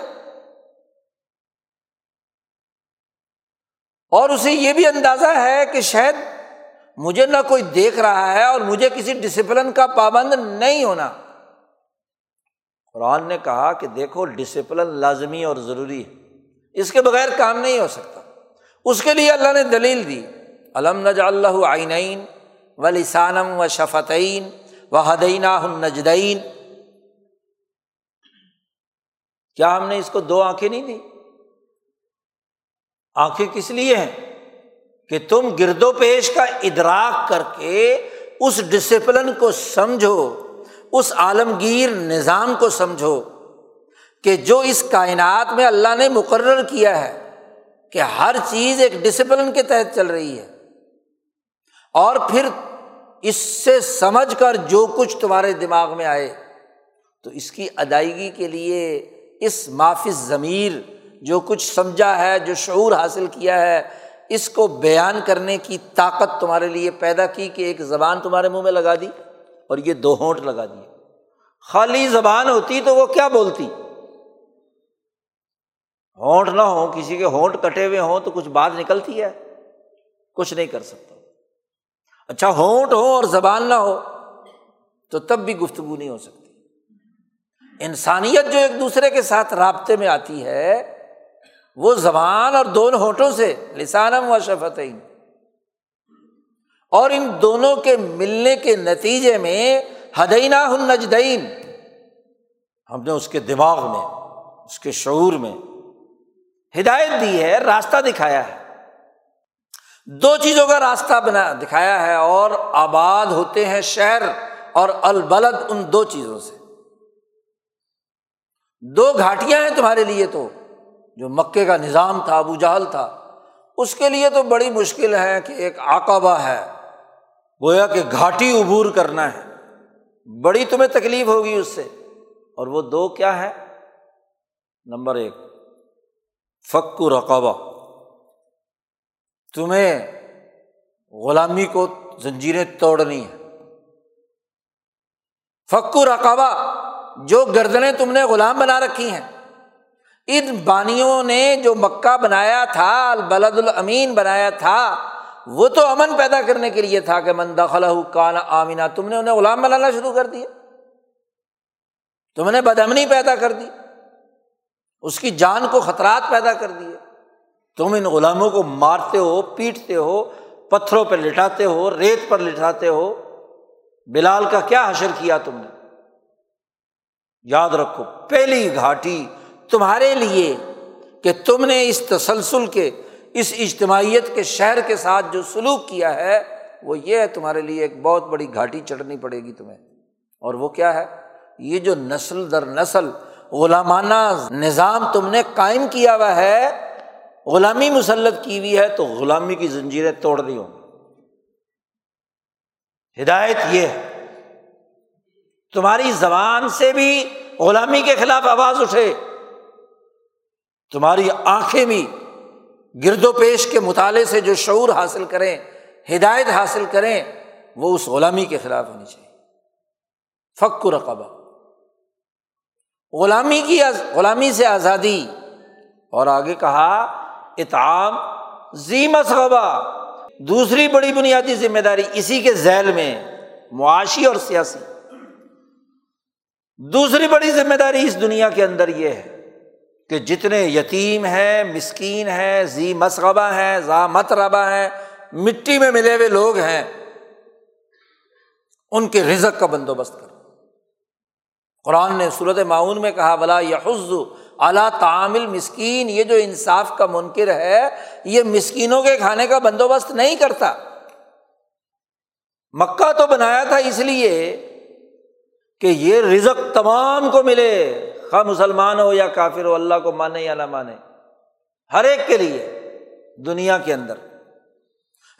اور اسے یہ بھی اندازہ ہے کہ شاید مجھے نہ کوئی دیکھ رہا ہے اور مجھے کسی ڈسپلن کا پابند نہیں ہونا۔ قرآن نے کہا کہ دیکھو ڈسپلن لازمی اور ضروری ہے۔ اس کے بغیر کام نہیں ہو سکتا۔ اس کے لیے اللہ نے دلیل دی۔ علم نج اللہ آئین و لسانم و شفتعین و حدینہ النجدین کیا ہم نے اس کو دو آنکھیں نہیں دی؟ آنکھیں کس لیے ہیں؟ کہ تم گرد و پیش کا ادراک کر کے اس ڈسپلن کو سمجھو، اس عالمگیر نظام کو سمجھو کہ جو اس کائنات میں اللہ نے مقرر کیا ہے کہ ہر چیز ایک ڈسپلن کے تحت چل رہی ہے۔ اور پھر اس سے سمجھ کر جو کچھ تمہارے دماغ میں آئے، تو اس کی ادائیگی کے لیے اس معافی ضمیر جو کچھ سمجھا ہے، جو شعور حاصل کیا ہے، اس کو بیان کرنے کی طاقت تمہارے لیے پیدا کی کہ ایک زبان تمہارے منہ میں لگا دی اور یہ دو ہونٹ لگا دیے۔ خالی زبان ہوتی تو وہ کیا بولتی؟ ہونٹ نہ ہو، کسی کے ہونٹ کٹے ہوئے ہوں تو کچھ بات نکلتی ہے۔ کچھ نہیں کر سکتا۔ اچھا ہونٹ ہو اور زبان نہ ہو تو تب بھی گفتگو نہیں ہو سکتی۔ انسانیت جو ایک دوسرے کے ساتھ رابطے میں آتی ہے، وہ زبان اور دونوں ہوٹوں سے لسانم و شفت اور ان دونوں کے ملنے کے نتیجے میں ہدینہ نجدین۔ ہم نے اس کے دماغ میں، اس کے شعور میں ہدایت دی ہے، راستہ دکھایا ہے۔ دو چیزوں کا راستہ بنا، دکھایا ہے اور آباد ہوتے ہیں شہر اور البلد ان دو چیزوں سے۔ دو گھاٹیاں ہیں تمہارے لیے تو، جو مکے کا نظام تھا، ابو جہل تھا۔ اس کے لیے تو بڑی مشکل ہے کہ ایک آکابہ ہے۔ گویا کہ گھاٹی عبور کرنا ہے۔ بڑی تمہیں تکلیف ہوگی اس سے۔ اور وہ دو کیا ہے نمبر ایک، فک رقبہ۔ تمہیں غلامی کو زنجیریں توڑنی ہے فک رقبہ۔ جو گردنیں تم نے غلام بنا رکھی ہیں۔ ان بانیوں نے جو مکہ بنایا تھا، البلد الامین بنایا تھا، وہ تو امن پیدا کرنے کے لیے تھا کہ من دخل کانا آمینہ تم نے انہیں غلام بنانا شروع کر دیا۔ تم نے بدمنی پیدا کر دی۔ اس کی جان کو خطرات پیدا کر دیے۔ تم ان غلاموں کو مارتے ہو، پیٹتے ہو، پتھروں پہ لٹاتے ہو، ریت پر لٹاتے ہو۔ بلال کا کیا حشر کیا تم نے؟ یاد رکھو، پہلی گھاٹی تمہارے لیے کہ تم نے اس تسلسل کے، اس اجتماعیت کے شہر کے ساتھ جو سلوک کیا ہے، وہ یہ ہے تمہارے لیے ایک بہت بڑی گھاٹی چڑھنی پڑے گی تمہیں۔ اور وہ کیا ہے؟ یہ جو نسل در نسل، غلامانہ نظام تم نے قائم کیا ہوا ہے، غلامی مسلط کی ہوئی ہے، تو غلامی کی زنجیریں توڑ دی ہوں ہدایت یہ ہے تمہاری زبان سے بھی غلامی کے خلاف آواز اٹھے۔ تمہاری آنکھیں بھی گرد و پیش کے مطالعے سے جو شعور حاصل کریں، ہدایت حاصل کریں، وہ اس غلامی کے خلاف ہونی چاہیے۔ فک رقبہ۔ غلامی کی غلامی سے آزادی۔ اور آگے کہا اتعام زی مصغبہ دوسری بڑی بنیادی ذمہ داری اسی کے ذیل میں معاشی اور سیاسی۔ دوسری بڑی ذمہ داری اس دنیا کے اندر یہ ہے کہ جتنے یتیم ہیں، مسکین ہیں، زی مسغبہ ہیں، زا مت ربا ہیں، مٹی میں ملے ہوئے لوگ ہیں، ان کے رزق کا بندوبست کر قرآن نے صورت معاون میں کہا بلا یحز اعلیٰ تعامل مسکین یہ جو انصاف کا منکر ہے، یہ مسکینوں کے کھانے کا بندوبست نہیں کرتا۔ مکہ تو بنایا تھا اس لیے کہ یہ رزق تمام کو ملے، خواہ مسلمان ہو یا کافر ہو، اللہ کو مانے یا نہ مانے، ہر ایک کے لیے، دنیا کے اندر۔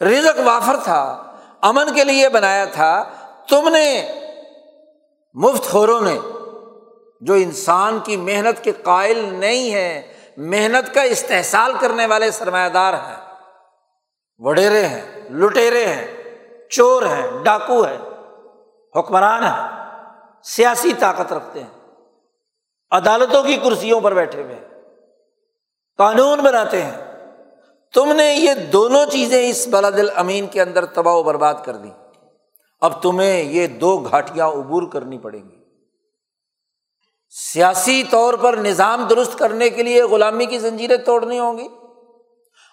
رزق وافر تھا، امن کے لیے بنایا تھا، تم نے مفت خوروں نے، جو انسان کی محنت کے قائل نہیں ہے محنت کا استحصال کرنے والے سرمایہ دار ہیں۔ وڈیرے ہیں، لٹیرے ہیں، چور ہیں، ڈاکو ہیں، حکمران ہیں۔ سیاسی طاقت رکھتے ہیں۔ عدالتوں کی کرسیوں پر بیٹھے ہوئے قانون بناتے ہیں۔ تم نے یہ دونوں چیزیں اس بلد امین کے اندر تباہ و برباد کر دی اب تمہیں یہ دو گھاٹیاں عبور کرنی پڑیں گی۔ سیاسی طور پر نظام درست کرنے کے لیے غلامی کی زنجیریں توڑنی ہوں گی۔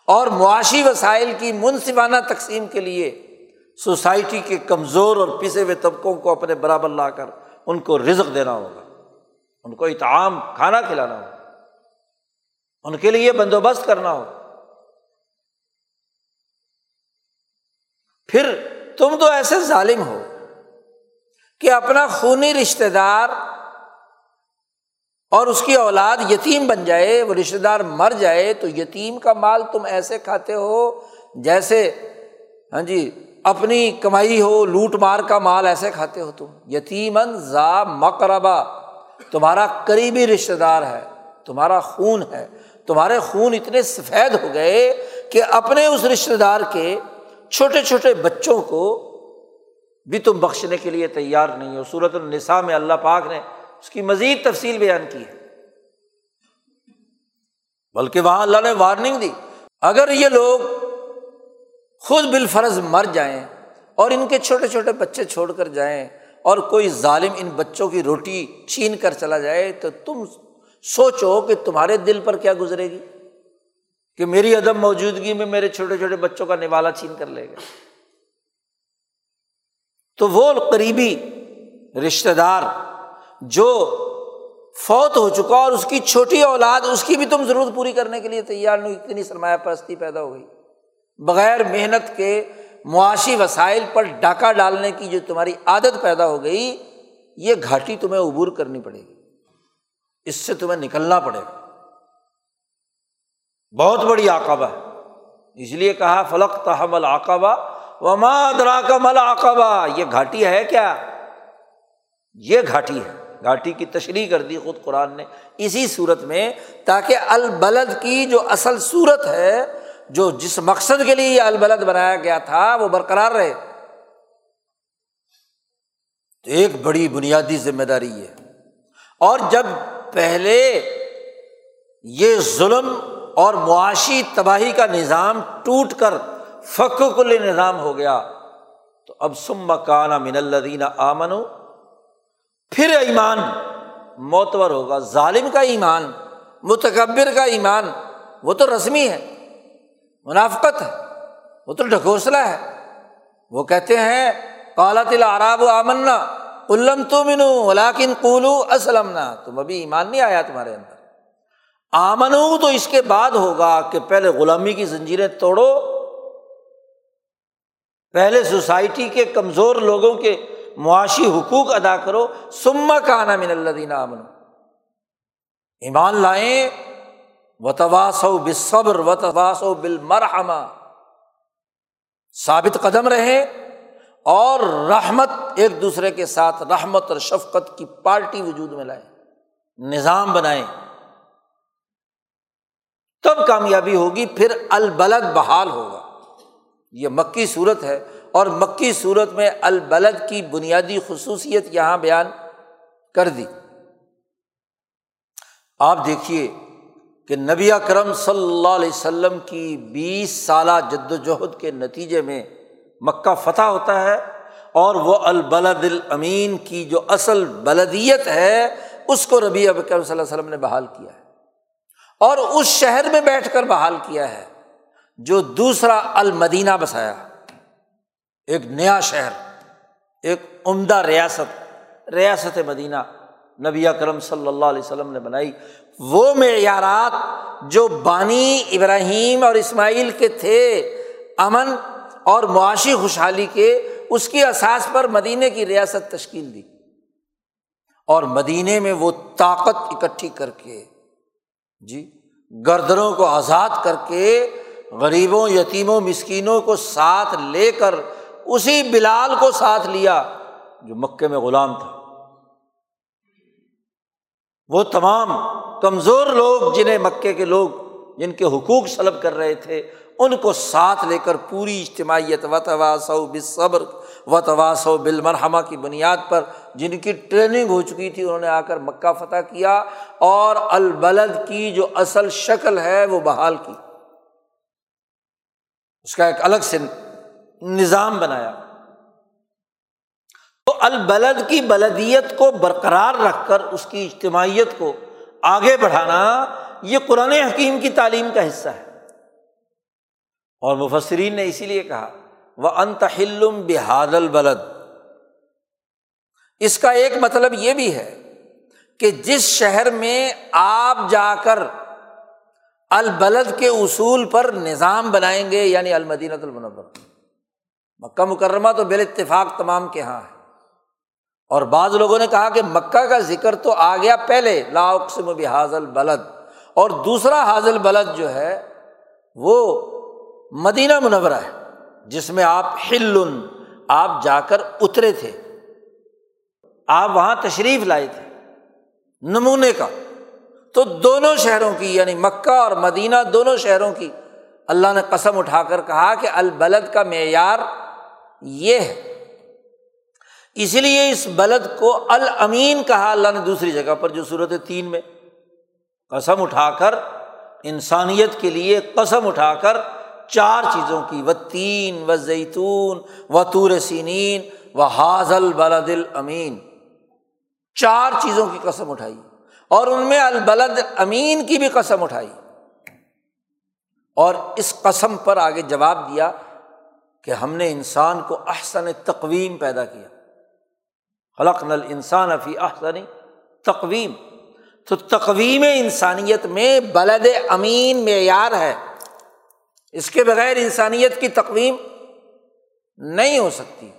اور معاشی وسائل کی منصفانہ تقسیم کے لیے سوسائٹی کے کمزور اور پسے ہوئے طبقوں کو اپنے برابر لا کر ان کو رزق دینا ہوگا۔ ان کو اتعام کھانا کھلانا ہوگا۔ ان کے لیے بندوبست کرنا ہوگا۔ پھر تم تو ایسے ظالم ہو کہ اپنا خونی رشتے دار اور اس کی اولاد یتیم بن جائے، وہ رشتے دار مر جائے تو یتیم کا مال تم ایسے کھاتے ہو جیسے ہاں جی اپنی کمائی ہو، لوٹ مار کا مال ایسے کھاتے ہو تم۔ یتیمن ذا مقربہ، تمہارا قریبی رشتے دار ہے، تمہارا خون ہے۔ تمہارے خون اتنے سفید ہو گئے کہ اپنے اس رشتے دار کے چھوٹے چھوٹے بچوں کو بھی تم بخشنے کے لیے تیار نہیں ہو۔ صورت النساء میں اللہ پاک نے اس کی مزید تفصیل بیان کی ہے۔ بلکہ وہاں اللہ نے وارننگ دی۔ اگر یہ لوگ خود بالفرض مر جائیں اور ان کے چھوٹے چھوٹے بچے چھوڑ کر جائیں اور کوئی ظالم ان بچوں کی روٹی چھین کر چلا جائے تو تم سوچو کہ تمہارے دل پر کیا گزرے گی؟ کہ میری عدم موجودگی میں میرے چھوٹے چھوٹے بچوں کا نوالا چھین کر لے گا۔ تو وہ قریبی رشتے دار جو فوت ہو چکا اور اس کی چھوٹی اولاد، اس کی بھی تم ضرورت پوری کرنے کے لیے تیار نہیں، اتنی سرمایہ پرستی پیدا ہو گئی۔ بغیر محنت کے معاشی وسائل پر ڈاکہ ڈالنے کی جو تمہاری عادت پیدا ہو گئی، یہ گھاٹی تمہیں عبور کرنی پڑے گی۔ اس سے تمہیں نکلنا پڑے گا۔ بہت بڑی آکابہ ہے۔ اس لیے کہا فلک تحمل آکابہ وما درا کا مل یہ گھاٹی ہے کیا؟ یہ گھاٹی ہے۔ گھاٹی کی تشریح کر دی خود قرآن نے۔ اسی صورت میں، تاکہ البلد کی جو اصل صورت ہے جو جس مقصد کے لیے یہ البلد بنایا گیا تھا وہ برقرار رہے۔ تو ایک بڑی بنیادی ذمہ داری ہے اور جب پہلے یہ ظلم اور معاشی تباہی کا نظام ٹوٹ کر فک کل نظام ہو گیا، تو اب سم مکانہ من الدین آمن پھر ایمان معتبر ہوگا، ظالم کا ایمان، متکبر کا ایمان، وہ تو رسمی ہے۔ منافقت ہے۔ وہ تو ڈھکوسلا ہے۔ وہ کہتے ہیں کالت العراب آمنا علم تو منو ولاکن قولو اسلم تم ابھی ایمان نہیں آیا تمہارے اندر۔ آمن تو اس کے بعد ہوگا کہ پہلے غلامی کی زنجیریں توڑو۔ پہلے سوسائٹی کے کمزور لوگوں کے معاشی حقوق ادا کرو۔ سما کانا من اللہ دینا امن ایمان لائیں۔ و تباسو بصبر و تباسو ثابت قدم رہے اور رحمت ایک دوسرے کے ساتھ رحمت اور شفقت کی پارٹی وجود میں لائیں نظام بنائیں تب کامیابی ہوگی، پھر البلد بحال ہوگا۔ یہ مکی صورت ہے اور مکی صورت میں البلد کی بنیادی خصوصیت یہاں بیان کر دی۔ آپ دیکھیے کہ نبی اکرم صلی اللہ علیہ وسلم کی بیس سالہ جد وجہد کے نتیجے میں مکہ فتح ہوتا ہے اور وہ البلد الامین کی جو اصل بلدیت ہے، اس کو ربی اکرم صلی اللہ علیہ وسلم نے بحال کیا ہے۔ اور اس شہر میں بیٹھ کر بحال کیا ہے، جو دوسرا المدینہ بسایا۔ ایک نیا شہر، ایک عمدہ ریاست ریاست مدینہ۔ نبی اکرم صلی اللہ علیہ وسلم نے بنائی۔ وہ معیارات جو بانی ابراہیم اور اسماعیل کے تھے، امن اور معاشی خوشحالی کے، اس کی اساس پر مدینے کی ریاست تشکیل دی۔ اور مدینے میں وہ طاقت اکٹھی کر کے جی گردروں کو آزاد کر کے، غریبوں، یتیموں، مسکینوں کو ساتھ لے کر، اسی بلال کو ساتھ لیا جو مکے میں غلام تھا۔ وہ تمام کمزور لوگ، جنہیں مکے کے لوگ، جن کے حقوق سلب کر رہے تھے، ان کو ساتھ لے کر پوری اجتماعیت و تواسو بصبر و تواسو بالمرحمہ کی بنیاد پر جن کی ٹریننگ ہو چکی تھی، انہوں نے آ کر مکہ فتح کیا اور البلد کی جو اصل شکل ہے، وہ بحال کی۔ اس کا ایک الگ سے نظام بنایا۔ البلد کی بلدیت کو برقرار رکھ کر اس کی اجتماعیت کو آگے بڑھانا یہ قرآن حکیم کی تعلیم کا حصہ ہے۔ اور مفسرین نے اسی لیے کہا وہ انتحلم بحاد البلد۔ اس کا ایک مطلب یہ بھی ہے کہ جس شہر میں آپ جا کر البلد کے اصول پر نظام بنائیں گے یعنی المدینہ المنور مکہ مکرمہ تو بال اتفاق تمام کے یہاں ہے۔ اور بعض لوگوں نے کہا کہ مکہ کا ذکر تو آ گیا پہلے لاقسم بحاظ بلد اور دوسرا حاضل بلد جو ہے، وہ مدینہ منورہ ہے، جس میں آپ ہل آپ جا کر اترے تھے۔ آپ وہاں تشریف لائے تھے، نمونے کا۔ تو دونوں شہروں کی یعنی مکہ اور مدینہ دونوں شہروں کی، اللہ نے قسم اٹھا کر کہا کہ البلد کا معیار یہ ہے۔ اسی لیے اس بلد کو المین کہا اللہ نے دوسری جگہ پر، جو صورت تین میں، قسم اٹھا کر، انسانیت کے لیے قسم اٹھا کر چار چیزوں کی، و تین، و زیتون، و تور سینین، و حاضل بلد المین چار چیزوں کی قسم اٹھائی، اور ان میں البلد امین کی بھی قسم اٹھائی۔ اور اس قسم پر آگے جواب دیا کہ ہم نے انسان کو احسن تقویم پیدا کیا۔ خلق نل انسان افی احسن تقویم۔ تو تقویم انسانیت میں بلد امین معیار ہے۔ اس کے بغیر انسانیت کی تقویم نہیں ہو سکتی۔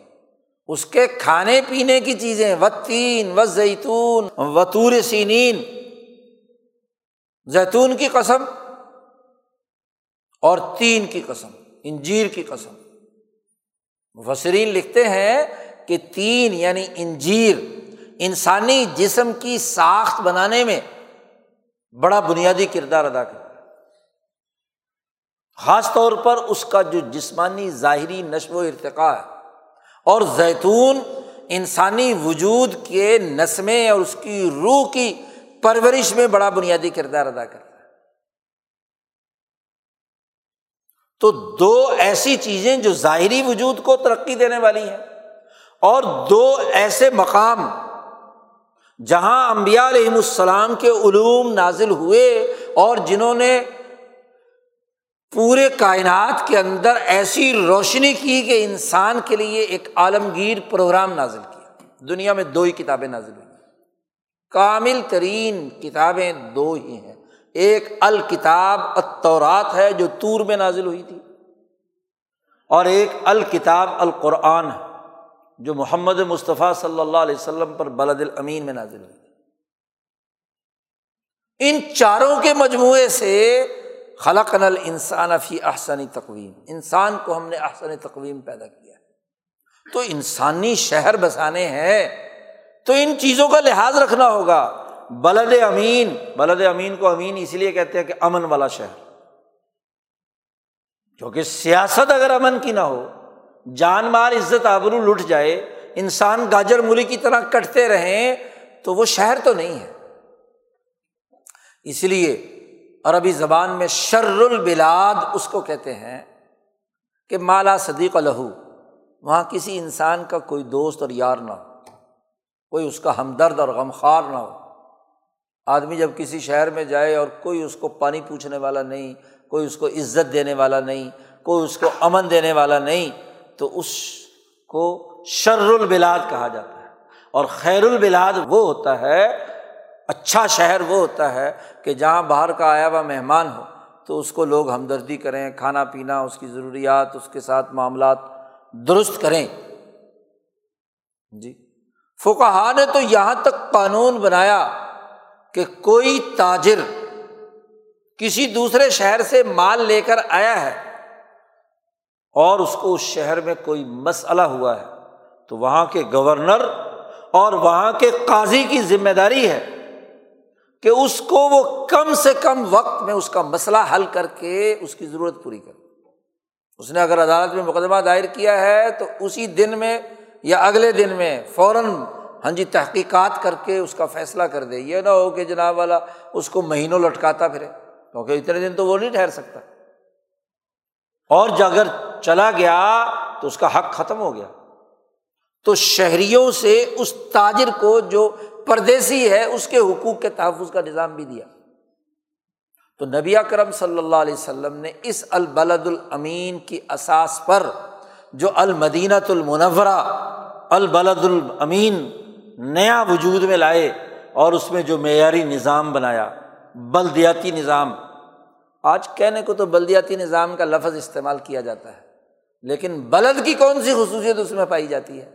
اس کے کھانے پینے کی چیزیں و تین و زیتون و تور سینین۔ زیتون کی قسم اور تین کی قسم، انجیر کی قسم۔ مفسرین لکھتے ہیں کہ تین یعنی انجیر، انسانی جسم کی ساخت بنانے میں بڑا بنیادی کردار ادا کرتا ہے۔ خاص طور پر اس کا جو جسمانی ظاہری نشو و ارتقاء ہے۔ اور زیتون انسانی وجود کے نسمیں اور اس کی روح کی پرورش میں بڑا بنیادی کردار ادا کرتا ہے۔ تو دو ایسی چیزیں جو ظاہری وجود کو ترقی دینے والی ہیں۔ اور دو ایسے مقام جہاں امبیا علیہم السلام کے علوم نازل ہوئے اور جنہوں نے پورے کائنات کے اندر ایسی روشنی کی کہ انسان کے لیے ایک عالمگیر پروگرام نازل کیا۔ دنیا میں دو ہی کتابیں نازل ہوئی۔ کامل ترین کتابیں دو ہی ہیں۔ ایک الکتاب التورات ہے جو تور میں نازل ہوئی تھی اور ایک الکتاب القرآن ہے۔ جو محمد مصطفیٰ صلی اللہ علیہ وسلم پر بلد الامین میں نازل ہوئی ان چاروں کے مجموعے سے خلق نل انسان فی احسنی تقویم۔ انسان کو ہم نے احسن تقویم پیدا کیا۔ تو انسانی شہر بسانے ہیں، تو ان چیزوں کا لحاظ رکھنا ہوگا۔ بلد امین بلد امین کو امین اس لیے کہتے ہیں کہ امن والا شہر۔ کیونکہ سیاست اگر امن کی نہ ہو جان مال عزت آبرو لٹ جائے، انسان گاجر مولی کی طرح کٹتے رہیں تو وہ شہر تو نہیں ہے۔ اس لیے عربی زبان میں شر البلاد اس کو کہتے ہیں کہ مالا صدیق لہو وہاں کسی انسان کا کوئی دوست اور یار نہ ہو، کوئی اس کا ہمدرد اور غمخوار نہ ہو۔ آدمی جب کسی شہر میں جائے اور کوئی اس کو پانی پوچھنے والا نہیں، کوئی اس کو عزت دینے والا نہیں، کوئی اس کو امن دینے والا نہیں تو اس کو شر البلاد کہا جاتا ہے۔ اور خیر البلاد وہ ہوتا ہے اچھا شہر وہ ہوتا ہے کہ جہاں باہر کا آیا ہوا مہمان ہو۔ تو اس کو لوگ ہمدردی کریں، کھانا پینا، اس کی ضروریات، اس کے ساتھ معاملات درست کریں۔ جی۔ فکہ نے تو یہاں تک قانون بنایا کہ کوئی تاجر کسی دوسرے شہر سے مال لے کر آیا ہے۔ اور اس کو اس شہر میں کوئی مسئلہ ہوا ہے، تو وہاں کے گورنر اور وہاں کے قاضی کی ذمہ داری ہے کہ اس کو وہ کم سے کم وقت میں اس کا مسئلہ حل کر کے اس کی ضرورت پوری کرے۔ اس نے اگر عدالت میں مقدمہ دائر کیا ہے تو اسی دن میں یا اگلے دن میں فوراً ہاں جی تحقیقات کر کے اس کا فیصلہ کر دے۔ یہ نہ ہو کہ جناب والا اس کو مہینوں لٹکاتا پھرے، کیونکہ اتنے دن تو وہ نہیں ٹھہر سکتا۔ اور اگر چلا گیا تو اس کا حق ختم ہو گیا۔ تو شہریوں سے اس تاجر کو جو پردیسی ہے، اس کے حقوق کے تحفظ کا نظام بھی دیا۔ تو نبی کرم صلی اللہ علیہ وسلم نے اس البلد الامین کی اساس پر جو المدینت المنورہ، البلد الامین نیا وجود میں لائے اور اس میں جو معیاری نظام بنایا، بلدیاتی نظام۔ آج کہنے کو تو بلدیاتی نظام کا لفظ استعمال کیا جاتا ہے۔ لیکن بلد کی کون سی خصوصیت اس میں پائی جاتی ہے؟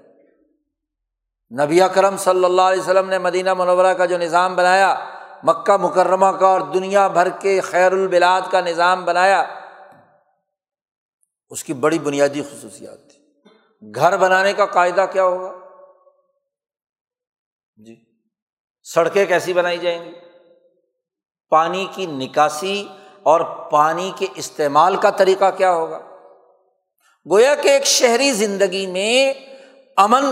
نبی کرم صلی اللہ علیہ وسلم نے مدینہ منورہ کا جو نظام بنایا، مکہ مکرمہ کا اور دنیا بھر کے خیر البلاد کا نظام بنایا، اس کی بڑی بنیادی خصوصیات تھی۔ گھر بنانے کا قاعدہ کیا ہوگا؟ جی سڑکیں کیسی بنائی جائیں گی؟ پانی کی نکاسی اور پانی کے استعمال کا طریقہ کیا ہوگا؟ گویا کہ ایک شہری زندگی میں امن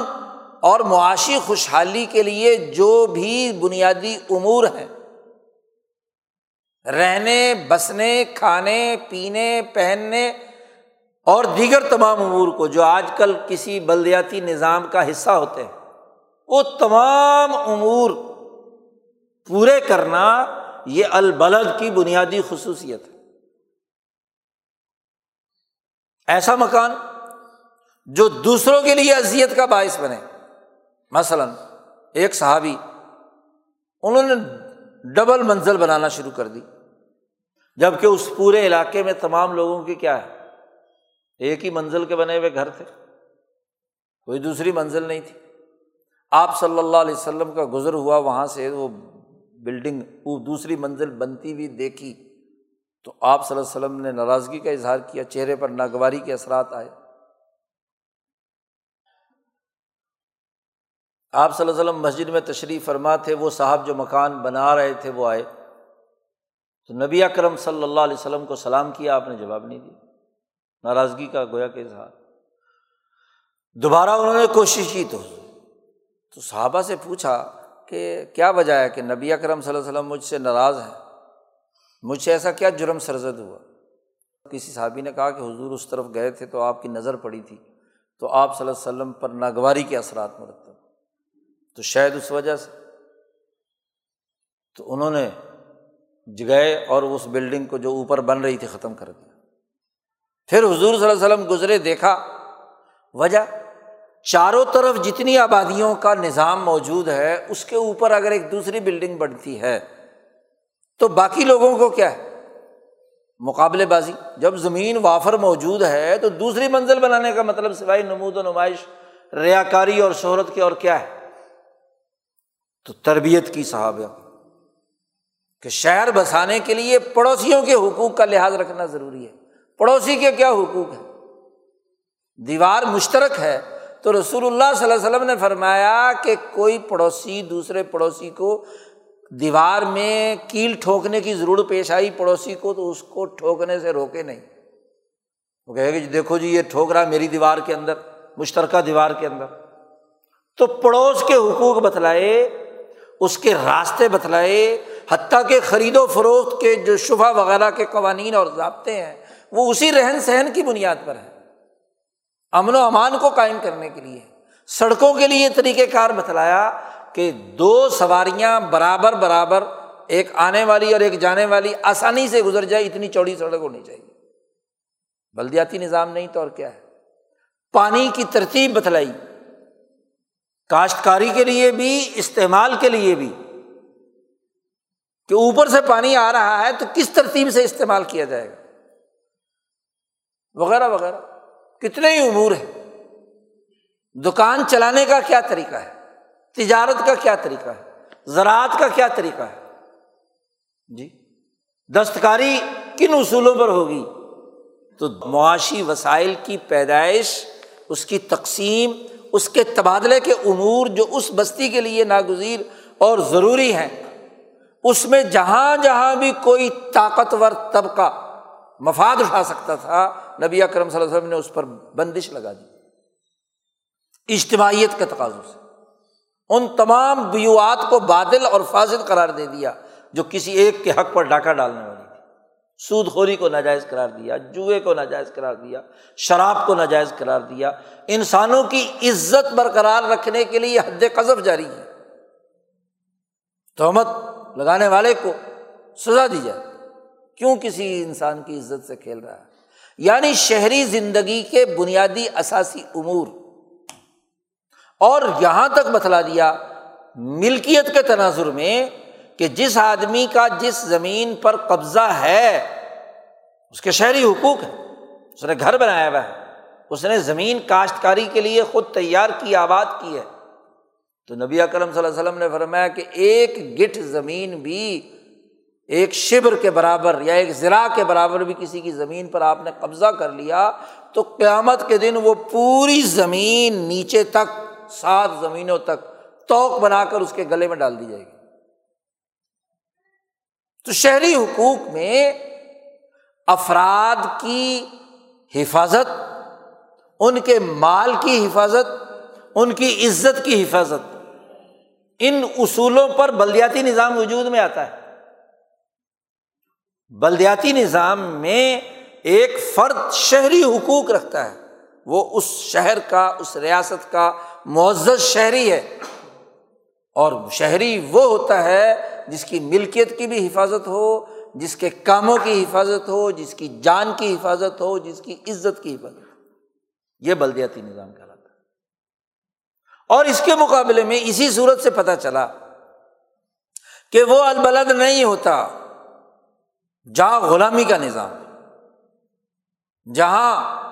اور معاشی خوشحالی کے لیے جو بھی بنیادی امور ہیں، رہنے، بسنے، کھانے، پینے، پہننے اور دیگر تمام امور کو جو آج کل کسی بلدیاتی نظام کا حصہ ہوتے ہیں، وہ تمام امور پورے کرنا یہ البلد کی بنیادی خصوصیت ہے۔ ایسا مکان جو دوسروں کے لیے اذیت کا باعث بنے۔ مثلاً ایک صحابی، انہوں نے ڈبل منزل بنانا شروع کر دی۔ جبکہ اس پورے علاقے میں تمام لوگوں کی کیا ہے؟ ایک ہی منزل کے بنے ہوئے گھر تھے۔ کوئی دوسری منزل نہیں تھی۔ آپ صلی اللہ علیہ وسلم کا گزر ہوا، وہاں سے وہ بلڈنگ، وہ دوسری منزل بنتی ہوئی دیکھی۔ تو آپ صلی اللہ علیہ وسلم نے ناراضگی کا اظہار کیا، چہرے پر ناگواری کے اثرات آئے۔ آپ صلی اللہ علیہ وسلم مسجد میں تشریف فرما تھے، وہ صاحب جو مکان بنا رہے تھے وہ آئے۔ تو نبی اکرم صلی اللہ علیہ وسلم کو سلام کیا، آپ نے جواب نہیں دیا۔ ناراضگی کا گویا کہ اظہار۔ دوبارہ انہوں نے کوشش کی تو تو صحابہ سے پوچھا کہ کیا وجہ ہے کہ نبی اکرم صلی اللہ علیہ وسلم مجھ سے ناراض ہے مجھ سے ایسا کیا جرم سرزد ہوا؟ کسی صحابی نے کہا کہ حضور اس طرف گئے تھے تو آپ کی نظر پڑی تھی، تو آپ صلی اللہ علیہ وسلم پر ناگواری کے اثرات مرتب۔ تو شاید اس وجہ سے۔ تو انہوں نے جگئے اور اس بلڈنگ کو جو اوپر بن رہی تھی ختم کر دیا۔ پھر حضور صلی اللہ علیہ وسلم گزرے، دیکھا۔ وجہ؟ چاروں طرف جتنی آبادیوں کا نظام موجود ہے، اس کے اوپر اگر ایک دوسری بلڈنگ بنتی ہے تو باقی لوگوں کو کیا ہے؟ مقابلے بازی۔ جب زمین وافر موجود ہے تو دوسری منزل بنانے کا مطلب سوائے نمود و نمائش ریا کاری اور شہرت کی اور کیا ہے؟ تو تربیت کی صحابہ کہ شہر بسانے کے لیے پڑوسیوں کے حقوق کا لحاظ رکھنا ضروری ہے۔ پڑوسی کے کیا حقوق ہے دیوار مشترک ہے۔ تو رسول اللہ صلی اللہ علیہ وسلم نے فرمایا کہ کوئی پڑوسی دوسرے پڑوسی کو دیوار میں کیل ٹھوکنے کی ضرورت پیش آئی پڑوسی کو تو اس کو ٹھوکنے سے روکے نہیں۔ وہ کہے کہ جی دیکھو جی یہ ٹھوک رہا میری دیوار کے اندر، مشترکہ دیوار کے اندر۔ تو پڑوس کے حقوق بتلائے، اس کے راستے بتلائے، حتیٰ کہ خرید و فروخت کے جو شبہ وغیرہ کے قوانین اور ضابطے ہیں، وہ اسی رہن سہن کی بنیاد پر ہے امن و امان کو قائم کرنے کے لیے، سڑکوں کے لیے طریقۂ کار بتلایا کہ دو سواریاں برابر برابر ایک آنے والی اور ایک جانے والی آسانی سے گزر جائے، اتنی چوڑی سڑک ہونی چاہیے۔ بلدیاتی نظام نہیں تو اور کیا ہے؟ پانی کی ترتیب بتلائی۔ کاشتکاری کے لیے بھی، استعمال کے لیے بھی۔ کہ اوپر سے پانی آ رہا ہے تو کس ترتیب سے استعمال کیا جائے گا؟ وغیرہ وغیرہ۔ کتنے ہی امور ہیں۔ دکان چلانے کا کیا طریقہ ہے؟ تجارت کا کیا طریقہ ہے؟ زراعت کا کیا طریقہ ہے؟ جی دستکاری کن اصولوں پر ہوگی؟ تو معاشی وسائل کی پیدائش، اس کی تقسیم، اس کے تبادلے کے امور جو اس بستی کے لیے ناگزیر اور ضروری ہیں، اس میں جہاں جہاں بھی کوئی طاقتور طبقہ مفاد اٹھا سکتا تھا، نبی اکرم صلی اللہ علیہ وسلم نے اس پر بندش لگا دی۔ اجتماعیت کے تقاضوں سے۔ ان تمام بیوات کو بادل اور فاضل قرار دے دیا، جو کسی ایک کے حق پر ڈاکہ ڈالنے والی تھی۔ سود خوری کو ناجائز قرار دیا، جوئے کو ناجائز قرار دیا، شراب کو ناجائز قرار دیا۔ انسانوں کی عزت برقرار رکھنے کے لیے حد قذف جاری ہے۔ تہمت لگانے والے کو سزا دی جائے کیوں کسی انسان کی عزت سے کھیل رہا ہے؟ یعنی شہری زندگی کے بنیادی اثاثی امور۔ اور یہاں تک بتلا دیا ملکیت کے تناظر میں کہ جس آدمی کا جس زمین پر قبضہ ہے، اس کے شہری حقوق ہے اس نے گھر بنایا ہوا ہے۔ اس نے زمین کاشتکاری کے لیے خود تیار کی، آباد کی ہے۔ تو نبی اکرم صلی اللہ علیہ وسلم نے فرمایا کہ ایک گٹھ زمین بھی، ایک شبر کے برابر یا ایک زرا کے برابر بھی کسی کی زمین پر آپ نے قبضہ کر لیا تو قیامت کے دن وہ پوری زمین نیچے تک سات زمینوں تک توق بنا کر اس کے گلے میں ڈال دی جائے گی۔ تو شہری حقوق میں افراد کی حفاظت، ان کے مال کی حفاظت، ان کی عزت کی حفاظت، ان اصولوں پر بلدیاتی نظام وجود میں آتا ہے۔ بلدیاتی نظام میں ایک فرد شہری حقوق رکھتا ہے، وہ اس شہر کا، اس ریاست کا معزز شہری ہے۔ اور شہری وہ ہوتا ہے جس کی ملکیت کی بھی حفاظت ہو، جس کے کاموں کی حفاظت ہو، جس کی جان کی حفاظت ہو، جس کی عزت کی حفاظت ہو۔ یہ بلدیاتی نظام کہلاتا ہے۔ اور اس کے مقابلے میں اسی صورت سے پتہ چلا کہ وہ البلد نہیں ہوتا، جہاں غلامی کا نظام جہاں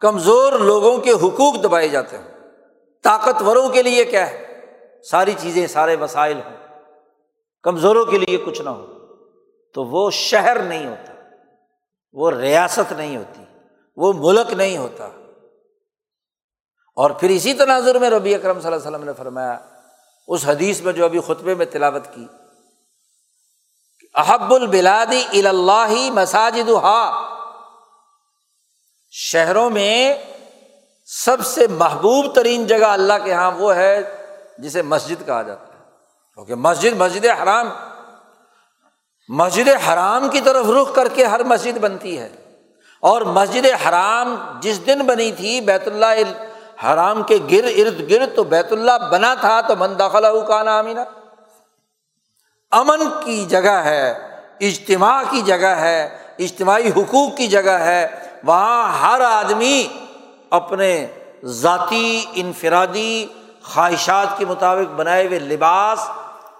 کمزور لوگوں کے حقوق دبائے جاتے ہیں طاقتوروں کے لیے کیا ہے؟ ساری چیزیں، سارے وسائل ہوں۔ کمزوروں کے لیے کچھ نہ ہو۔ تو وہ شہر نہیں ہوتا۔ وہ ریاست نہیں ہوتی۔ وہ ملک نہیں ہوتا۔ اور پھر اسی تناظر میں ربی اکرم صلی اللہ علیہ وسلم نے فرمایا، اس حدیث میں جو ابھی خطبے میں تلاوت کی، احب البلادی اللہ مساجد شہروں میں سب سے محبوب ترین جگہ اللہ کے یہاں وہ ہے جسے مسجد کہا جاتا ہے۔ کیونکہ مسجد مسجد حرام مسجد حرام کی طرف رخ کر کے ہر مسجد بنتی ہے۔ اور مسجد حرام جس دن بنی تھی، بیت اللہ حرام کے گر ارد گرد تو بیت اللہ بنا تھا تو من داخلہ کا نام امن کی جگہ ہے، اجتماع کی جگہ ہے، اجتماعی حقوق کی جگہ ہے۔ وہاں ہر آدمی اپنے ذاتی انفرادی خواہشات کے مطابق بنائے ہوئے لباس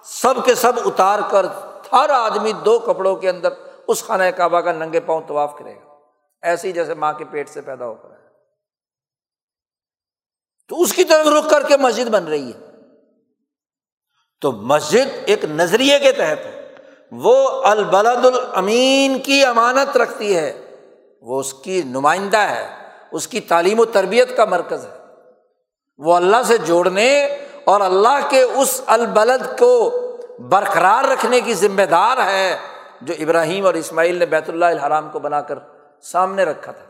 سب کے سب اتار کر ہر آدمی دو کپڑوں کے اندر اس خانہ کعبہ کا ننگے پاؤں طواف کرے گا۔ ایسے ہی جیسے ماں کے پیٹ سے پیدا ہو کر۔ تو اس کی طرف رک کر کے مسجد بن رہی ہے۔ تو مسجد ایک نظریے کے تحت ہے۔ وہ البلد الامین کی امانت رکھتی ہے۔ وہ اس کی نمائندہ ہے۔ اس کی تعلیم و تربیت کا مرکز ہے۔ وہ اللہ سے جوڑنے اور اللہ کے اس البلد کو برقرار رکھنے کی ذمہ دار ہے جو ابراہیم اور اسماعیل نے بیت اللہ الحرام کو بنا کر سامنے رکھا تھا۔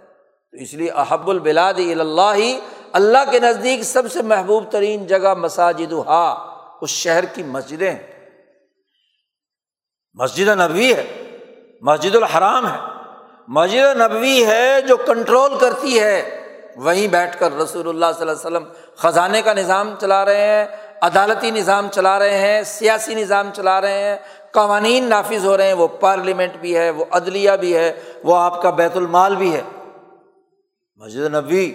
تو اس لیے احب البلاد اللہ ہی اللہ کے نزدیک سب سے محبوب ترین جگہ مساجد ہا اس شہر کی مسجدیں۔ مسجد نبوی ہے، مسجد الحرام ہے۔ مسجد نبوی ہے جو کنٹرول کرتی ہے، وہیں بیٹھ کر رسول اللہ صلی اللہ علیہ وسلم خزانے کا نظام چلا رہے ہیں، عدالتی نظام چلا رہے ہیں، سیاسی نظام چلا رہے ہیں، قوانین نافذ ہو رہے ہیں، وہ پارلیمنٹ بھی ہے، وہ عدلیہ بھی ہے، وہ آپ کا بیت المال بھی ہے۔ مسجد نبوی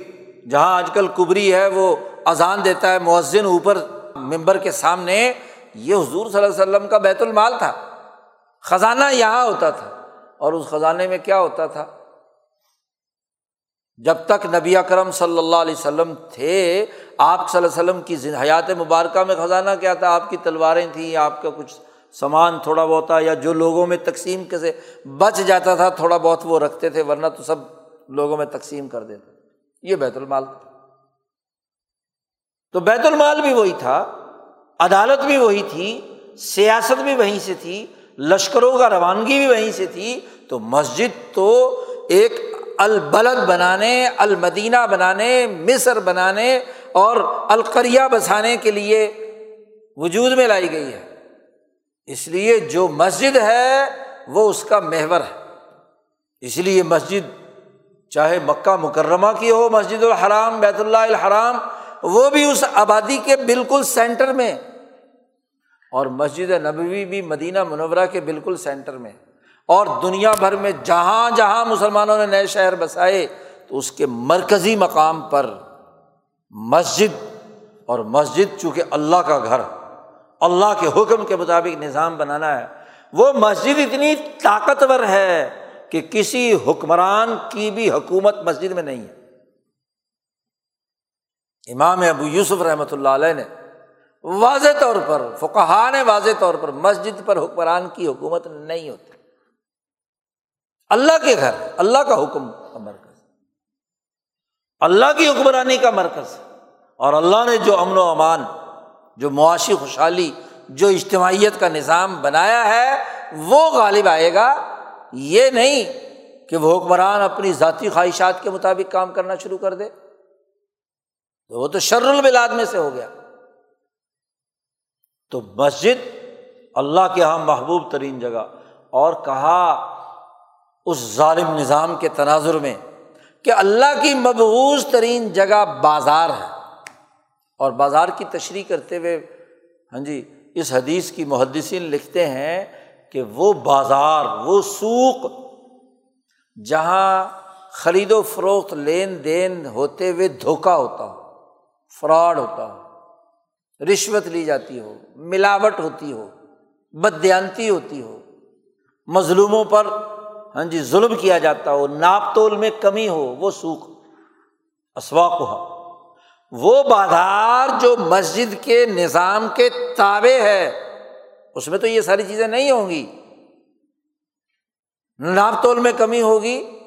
جہاں آج کل کبری ہے، وہ اذان دیتا ہے، مؤذن اوپر ممبر کے سامنے، یہ حضور صلی اللہ علیہ وسلم کا بیت المال تھا۔ خزانہ یہاں ہوتا تھا۔ اور اس خزانے میں کیا ہوتا تھا؟ جب تک نبی اکرم صلی اللہ علیہ وسلم تھے، آپ صلی اللہ علیہ وسلم کی حیات مبارکہ میں خزانہ کیا تھا؟ آپ کی تلواریں تھیں، آپ کا کچھ سامان تھوڑا بہت تھا، یا جو لوگوں میں تقسیم کیسے بچ جاتا تھا، تھوڑا بہت وہ رکھتے تھے، ورنہ تو سب لوگوں میں تقسیم کر دیتے یہ بیت المال تھا۔ تو بیت المال بھی وہی تھا، عدالت بھی وہی تھی، سیاست بھی وہیں سے تھی، لشکروں کا روانگی بھی وہیں سے تھی تو مسجد تو ایک البلد بنانے، المدینہ بنانے، مصر بنانے اور القریہ بسانے کے لیے وجود میں لائی گئی ہے۔ اس لیے جو مسجد ہے وہ اس کا محور ہے۔ اس لیے مسجد چاہے مکہ مکرمہ کی ہو، مسجد الحرام، بیت اللہ الحرام، وہ بھی اس آبادی کے بالکل سینٹر میں اور مسجد نبوی بھی مدینہ منورہ کے بالکل سینٹر میں۔ اور دنیا بھر میں جہاں جہاں مسلمانوں نے نئے شہر بسائے، تو اس کے مرکزی مقام پر مسجد، اور مسجد چونکہ اللہ کا گھر، اللہ کے حکم کے مطابق نظام بنانا ہے، وہ مسجد اتنی طاقتور ہے کہ کسی حکمران کی بھی حکومت مسجد میں نہیں ہے۔ امام ابو یوسف رحمۃ اللہ علیہ نے واضح طور پر فقہ نے واضح طور پر مسجد پر حکمران کی حکومت نہیں ہوتی۔ اللہ کے گھر، اللہ کا حکم، کا مرکز۔ اللہ کی حکمرانی کا مرکز۔ اور اللہ نے جو امن و امان، جو معاشی خوشحالی، جو اجتماعیت کا نظام بنایا ہے، وہ غالب آئے گا۔ یہ نہیں کہ وہ حکمران اپنی ذاتی خواہشات کے مطابق کام کرنا شروع کر دے۔ تو وہ تو شر البلاد میں سے ہو گیا۔ تو مسجد اللہ کے یہاں محبوب ترین جگہ۔ اور کہا اس ظالم نظام کے تناظر میں کہ اللہ کی مبوض ترین جگہ بازار ہے۔ اور بازار کی تشریح کرتے ہوئے ہاں جی اس حدیث کی محدثین لکھتے ہیں کہ وہ بازار، وہ سوق جہاں خرید و فروخت، لین دین ہوتے ہوئے دھوکا ہوتا ہو، فراڈ ہوتا ہو، رشوت لی جاتی ہو، ملاوٹ ہوتی ہو بدیانتی ہوتی ہو، مظلوموں پر ہاں جی ظلم کیا جاتا ہو، ناپ تول میں کمی ہو، وہ سوکھ، اسواق ہو وہ بازار جو مسجد کے نظام کے تابے ہے، اس میں تو یہ ساری چیزیں نہیں ہوں گی۔ نہ ناپ تول میں کمی ہوگی،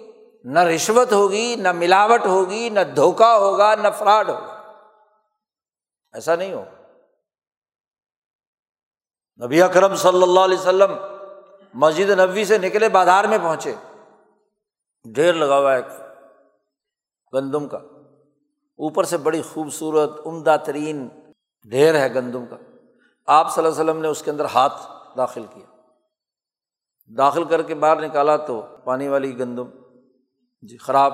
نہ رشوت ہوگی، نہ ملاوٹ ہوگی، نہ دھوکا ہوگا، نہ فراڈ ہوگا۔ ایسا نہیں ہوگا نبی اکرم صلی اللہ علیہ وسلم مسجد نبوی سے نکلے بازار میں پہنچے۔ ڈھیر لگا ہوا ہے گندم کا۔ اوپر سے بڑی خوبصورت، عمدہ ترین ڈھیر ہے گندم کا۔ آپ صلی اللہ علیہ وسلم نے اس کے اندر ہاتھ داخل کیا۔ داخل کر کے باہر نکالا تو پانی والی گندم۔ جی خراب۔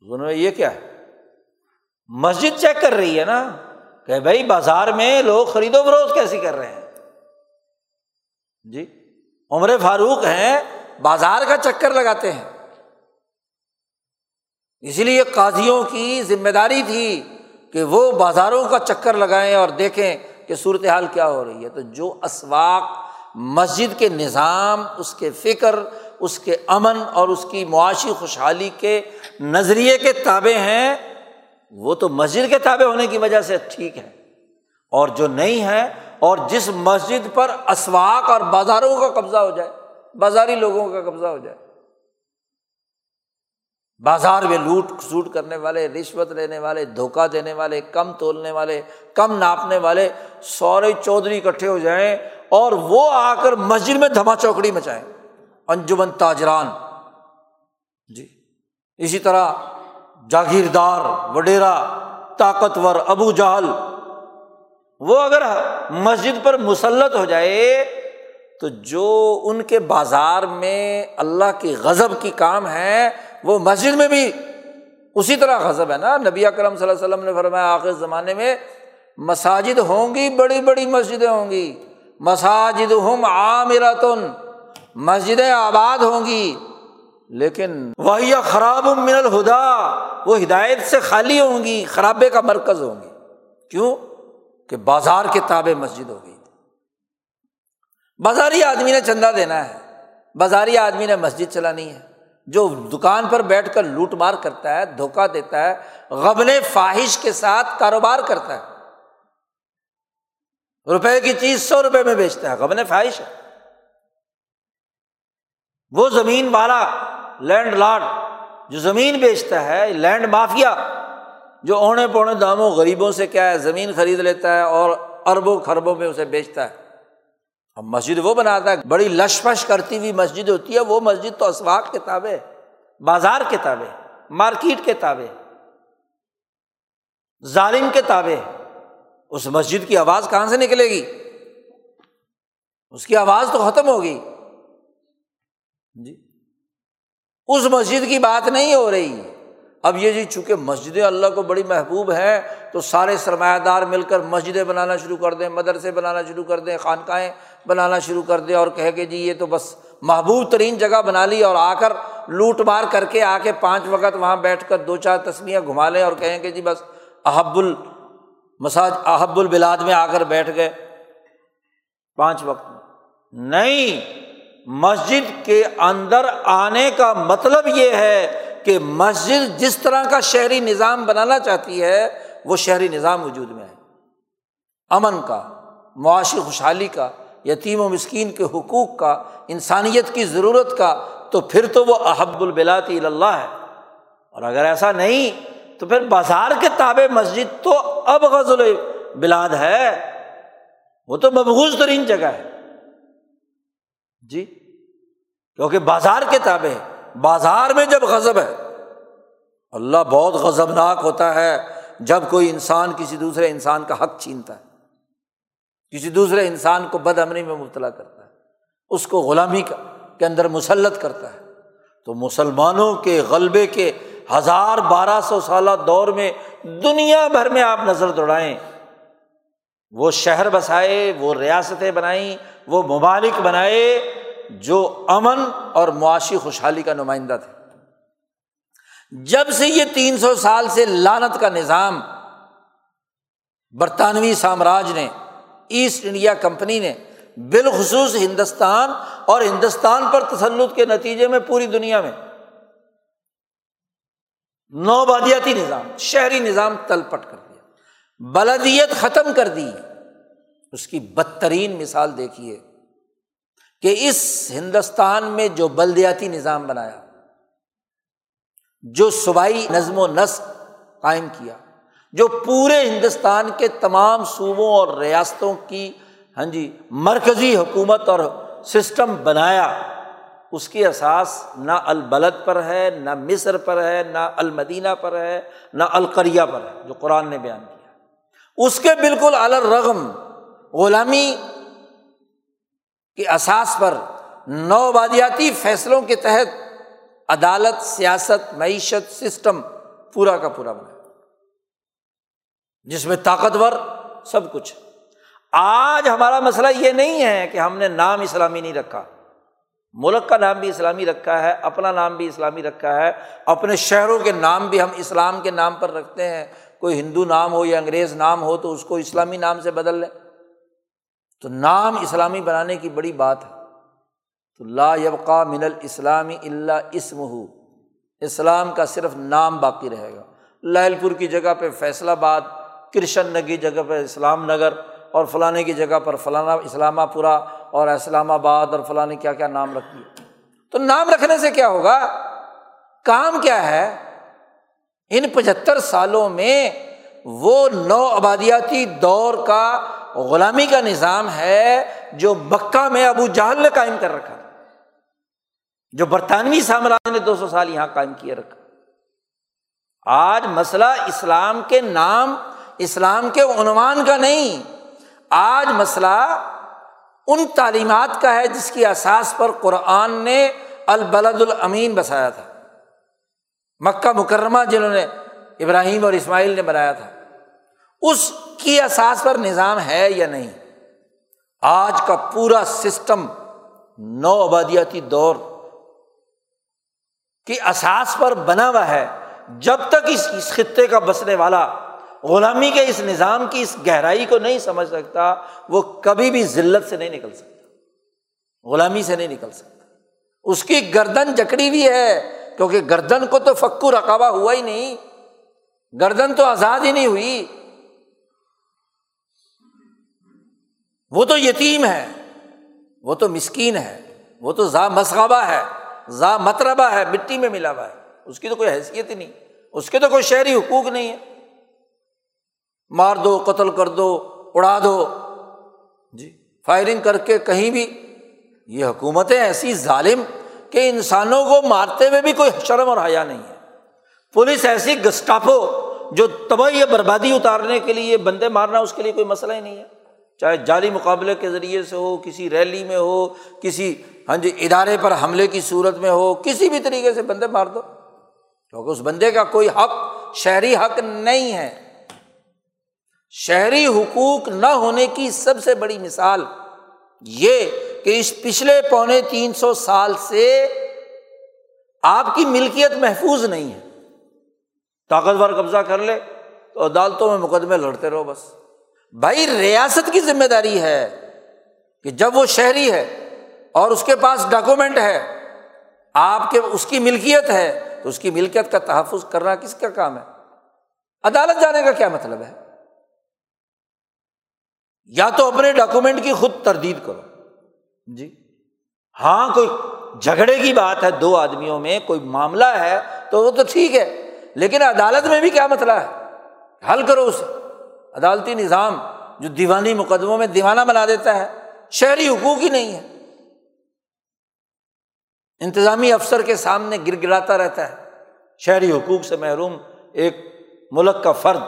میں یہ کیا ہے؟ مسجد چیک کر رہی ہے نا کہ بھائی بازار میں لوگ خرید و فروخت کیسی کر رہے ہیں۔ جی۔ عمر فاروق ہیں، بازار کا چکر لگاتے ہیں۔ اسی لیے قاضیوں کی ذمہ داری تھی کہ وہ بازاروں کا چکر لگائیں اور دیکھیں کہ صورت حال کیا ہو رہی ہے۔ تو جو اسواق مسجد کے نظام، اس کے فکر، اس کے امن اور اس کی معاشی خوشحالی کے نظریے کے تابے ہیں، وہ تو مسجد کے تابے ہونے کی وجہ سے ٹھیک ہے اور جو نہیں ہے اور جس مسجد پر اسواق اور بازاروں کا قبضہ ہو جائے، بازاری لوگوں کا قبضہ ہو جائے۔ بازار میں لوٹ سوٹ کرنے والے، رشوت لینے والے، دھوکہ دینے والے، کم تولنے والے، کم ناپنے والے سورے چودھری اکٹھے ہو جائیں اور وہ آ کر مسجد میں دھما چوکڑی مچائیں۔ انجمن تاجران۔ جی۔ اسی طرح جاگیردار، وڈیرا، طاقتور، ابو جہل وہ اگر مسجد پر مسلط ہو جائے تو جو ان کے بازار میں اللہ کی غضب کی کام ہے، وہ مسجد میں بھی اسی طرح غضب ہے نا۔ نبی اکرم صلی اللہ علیہ وسلم نے فرمایا، آخر زمانے میں مساجد ہوں گی، بڑی بڑی مسجدیں ہوں گی۔ مساجد ہم عامرتن، مسجدیں آباد ہوں گی۔ لیکن وہی خراب من الہدا، وہ ہدایت سے خالی ہوں گی، خرابے کا مرکز ہوں گی۔ کیوں؟ کہ بازار کے تابے مسجد ہو گئی بازاری آدمی نے چندہ دینا ہے۔ بازاری آدمی نے مسجد چلانی ہے۔ جو دکان پر بیٹھ کر لوٹ مار کرتا ہے، دھوکہ دیتا ہے، غبن فاحش کے ساتھ کاروبار کرتا ہے۔ روپے کی چیز سو روپے میں بیچتا ہے، غبن فواہش ہے۔ وہ زمین والا لینڈ لاڈ جو زمین بیچتا ہے، لینڈ مافیا جو اونے پونے داموں غریبوں سے کیا ہے، زمین خرید لیتا ہے اور اربوں خربوں میں اسے بیچتا ہے۔ اب مسجد وہ بناتا ہے، بڑی لش پش کرتی ہوئی مسجد ہوتی ہے، وہ مسجد تو اسواق کتابیں، بازار کتابیں، مارکیٹ کے تابے ظالم کے تابے اس مسجد کی آواز کہاں سے نکلے گی؟ اس کی آواز تو ختم ہوگی۔ جی۔ اس مسجد کی بات نہیں ہو رہی۔ اب یہ جی چونکہ مسجدیں اللہ کو بڑی محبوب ہے، تو سارے سرمایہ دار مل کر مسجدیں بنانا شروع کر دیں، مدرسے بنانا شروع کر دیں، خانقاہیں بنانا شروع کر دیں اور کہے کہ جی یہ تو بس محبوب ترین جگہ بنا لی اور آ کر لوٹ مار کر کے آ کے پانچ وقت وہاں بیٹھ کر دو چار تصویریں گھما لیں اور کہیں کہ جی بس احب المساج احب البلاد میں آ کر بیٹھ گئے۔ پانچ وقت۔ نہیں، مسجد کے اندر آنے کا مطلب یہ ہے کہ مسجد جس طرح کا شہری نظام بنانا چاہتی ہے، وہ شہری نظام وجود میں ہے۔ امن کا، معاشی خوشحالی کا، یتیم و مسکین کے حقوق کا، انسانیت کی ضرورت کا، تو پھر تو وہ احب البلاتی اللہ ہے۔ اور اگر ایسا نہیں، تو پھر بازار کے تابع مسجد تو اب غزل بلاد ہے۔ وہ تو مبغوض ترین جگہ ہے۔ جی کیونکہ بازار کے تابے بازار میں جب غضب ہے، اللہ بہت غضبناک ہوتا ہے جب کوئی انسان کسی دوسرے انسان کا حق چھینتا ہے۔ کسی دوسرے انسان کو بد امنی میں مبتلا کرتا ہے۔ اس کو غلامی کا کے اندر مسلط کرتا ہے۔ تو مسلمانوں کے غلبے کے ہزار بارہ سو سالہ دور میں دنیا بھر میں آپ نظر دوڑائیں۔ وہ شہر بسائے، وہ ریاستیں بنائیں، وہ ممالک بنائے جو امن اور معاشی خوشحالی کا نمائندہ تھے۔ جب سے یہ تین سو سال سے لانت کا نظام برطانوی سامراج نے، ایسٹ انڈیا کمپنی نے، بالخصوص ہندوستان اور ہندوستان پر تسلط کے نتیجے میں پوری دنیا میں نوبادیاتی نظام، شہری نظام تل پٹ کر دیا۔ بلدیت ختم کر دی۔ اس کی بدترین مثال دیکھیے۔ کہ اس ہندوستان میں جو بلدیاتی نظام بنایا، جو صوبائی نظم و نسق قائم کیا، جو پورے ہندوستان کے تمام صوبوں اور ریاستوں کی ہاں جی مرکزی حکومت اور سسٹم بنایا، اس کی احساس نہ البلد پر ہے، نہ مصر پر ہے، نہ المدینہ پر ہے، نہ القریہ پر ہے، جو قرآن نے بیان کیا۔ اس کے بالکل الرغم غلامی کے اثاث پر نوبادیاتی فیصلوں کے تحت عدالت، سیاست، معیشت سسٹم پورا کا پورا بنا جس میں طاقتور سب کچھ۔ آج ہمارا مسئلہ یہ نہیں ہے کہ ہم نے نام اسلامی نہیں رکھا۔ ملک کا نام بھی اسلامی رکھا ہے، اپنا نام بھی اسلامی رکھا ہے۔ اپنے شہروں کے نام بھی ہم اسلام کے نام پر رکھتے ہیں۔ کوئی ہندو نام ہو یا انگریز نام ہو تو اس کو اسلامی نام سے بدل لیں۔ تو نام اسلامی بنانے کی بڑی بات ہے۔ تو لا یبقا من الاسلامی اللہ اسم ہو اسلام کا صرف نام باقی رہے گا۔ لال پور کی جگہ پہ فیصلہ آباد، کرشن نگر کی جگہ پہ اسلام نگر، اور فلانے کی جگہ پر فلانا اسلامہ پورہ، اور اسلام آباد، اور فلاں کیا کیا نام رکھ دیا تو نام رکھنے سے کیا ہوگا؟ کام کیا ہے؟ ان پچہتر سالوں میں وہ نو آبادیاتی دور کا غلامی کا نظام ہے جو مکہ میں ابو جہل نے قائم کر رکھا جو برطانوی سامراج نے دو سو سال یہاں قائم کیے رکھا۔ آج مسئلہ اسلام کے نام، اسلام کے عنوان کا نہیں۔ آج مسئلہ ان تعلیمات کا ہے جس کی احساس پر قرآن نے البلد الامین بسایا تھا۔ مکہ مکرمہ جنہوں نے ابراہیم اور اسماعیل نے بنایا تھا۔ اس کی احساس پر نظام ہے یا نہیں؟ آج کا پورا سسٹم نو آبادیاتی دور کی اساس پر بنا ہوا ہے۔ جب تک اس اس خطے کا بسنے والا غلامی کے اس نظام کی اس گہرائی کو نہیں سمجھ سکتا، وہ کبھی بھی ذلت سے نہیں نکل سکتا۔ غلامی سے نہیں نکل سکتا۔ اس کی گردن جکڑی بھی ہے، کیونکہ گردن کو تو فکو رقابہ ہوا ہی نہیں۔ گردن تو آزاد ہی نہیں ہوئی۔ وہ تو یتیم ہے، وہ تو مسکین ہے، وہ تو زا مسغبہ ہے زا متربہ ہے، مٹی میں ملا ہوا ہے۔ اس کی تو کوئی حیثیت ہی نہیں، اس کے تو کوئی شہری حقوق نہیں ہے۔ مار دو، قتل کر دو، اڑا دو۔ جی فائرنگ کر کے کہیں بھی۔ یہ حکومتیں ایسی ظالم کہ انسانوں کو مارتے ہوئے بھی کوئی شرم اور حیا نہیں ہے۔ پولیس ایسی گسٹاپو جو تباہی یا بربادی اتارنے کے لیے بندے مارنا اس کے لیے کوئی مسئلہ ہی نہیں ہے۔ چاہے جعلی مقابلے کے ذریعے سے ہو، کسی ریلی میں ہو، کسی ہاں جی ادارے پر حملے کی صورت میں ہو، کسی بھی طریقے سے بندے مار دو۔ کیونکہ اس بندے کا کوئی حق، شہری حق نہیں ہے۔ شہری حقوق نہ ہونے کی سب سے بڑی مثال یہ کہ اس پچھلے پونے تین سو سال سے آپ کی ملکیت محفوظ نہیں ہے۔ طاقتور قبضہ کر لے تو عدالتوں میں مقدمے لڑتے رہو بس۔ بھائی ریاست کی ذمہ داری ہے کہ جب وہ شہری ہے اور اس کے پاس ڈاکومنٹ ہے، آپ کے اس کی ملکیت ہے، تو اس کی ملکیت کا تحفظ کرنا کس کا کام ہے؟ عدالت جانے کا کیا مطلب ہے؟ یا تو اپنے ڈاکومنٹ کی خود تردید کرو۔ جی۔ ہاں کوئی جھگڑے کی بات ہے، دو آدمیوں میں کوئی معاملہ ہے تو وہ تو ٹھیک ہے، لیکن عدالت میں بھی کیا مسئلہ ہے؟ حل کرو اسے۔ عدالتی نظام جو دیوانی مقدموں میں دیوانہ بنا دیتا ہے، شہری حقوق ہی نہیں ہے۔ انتظامی افسر کے سامنے گر گراتا رہتا ہے۔ شہری حقوق سے محروم ایک ملک کا فرد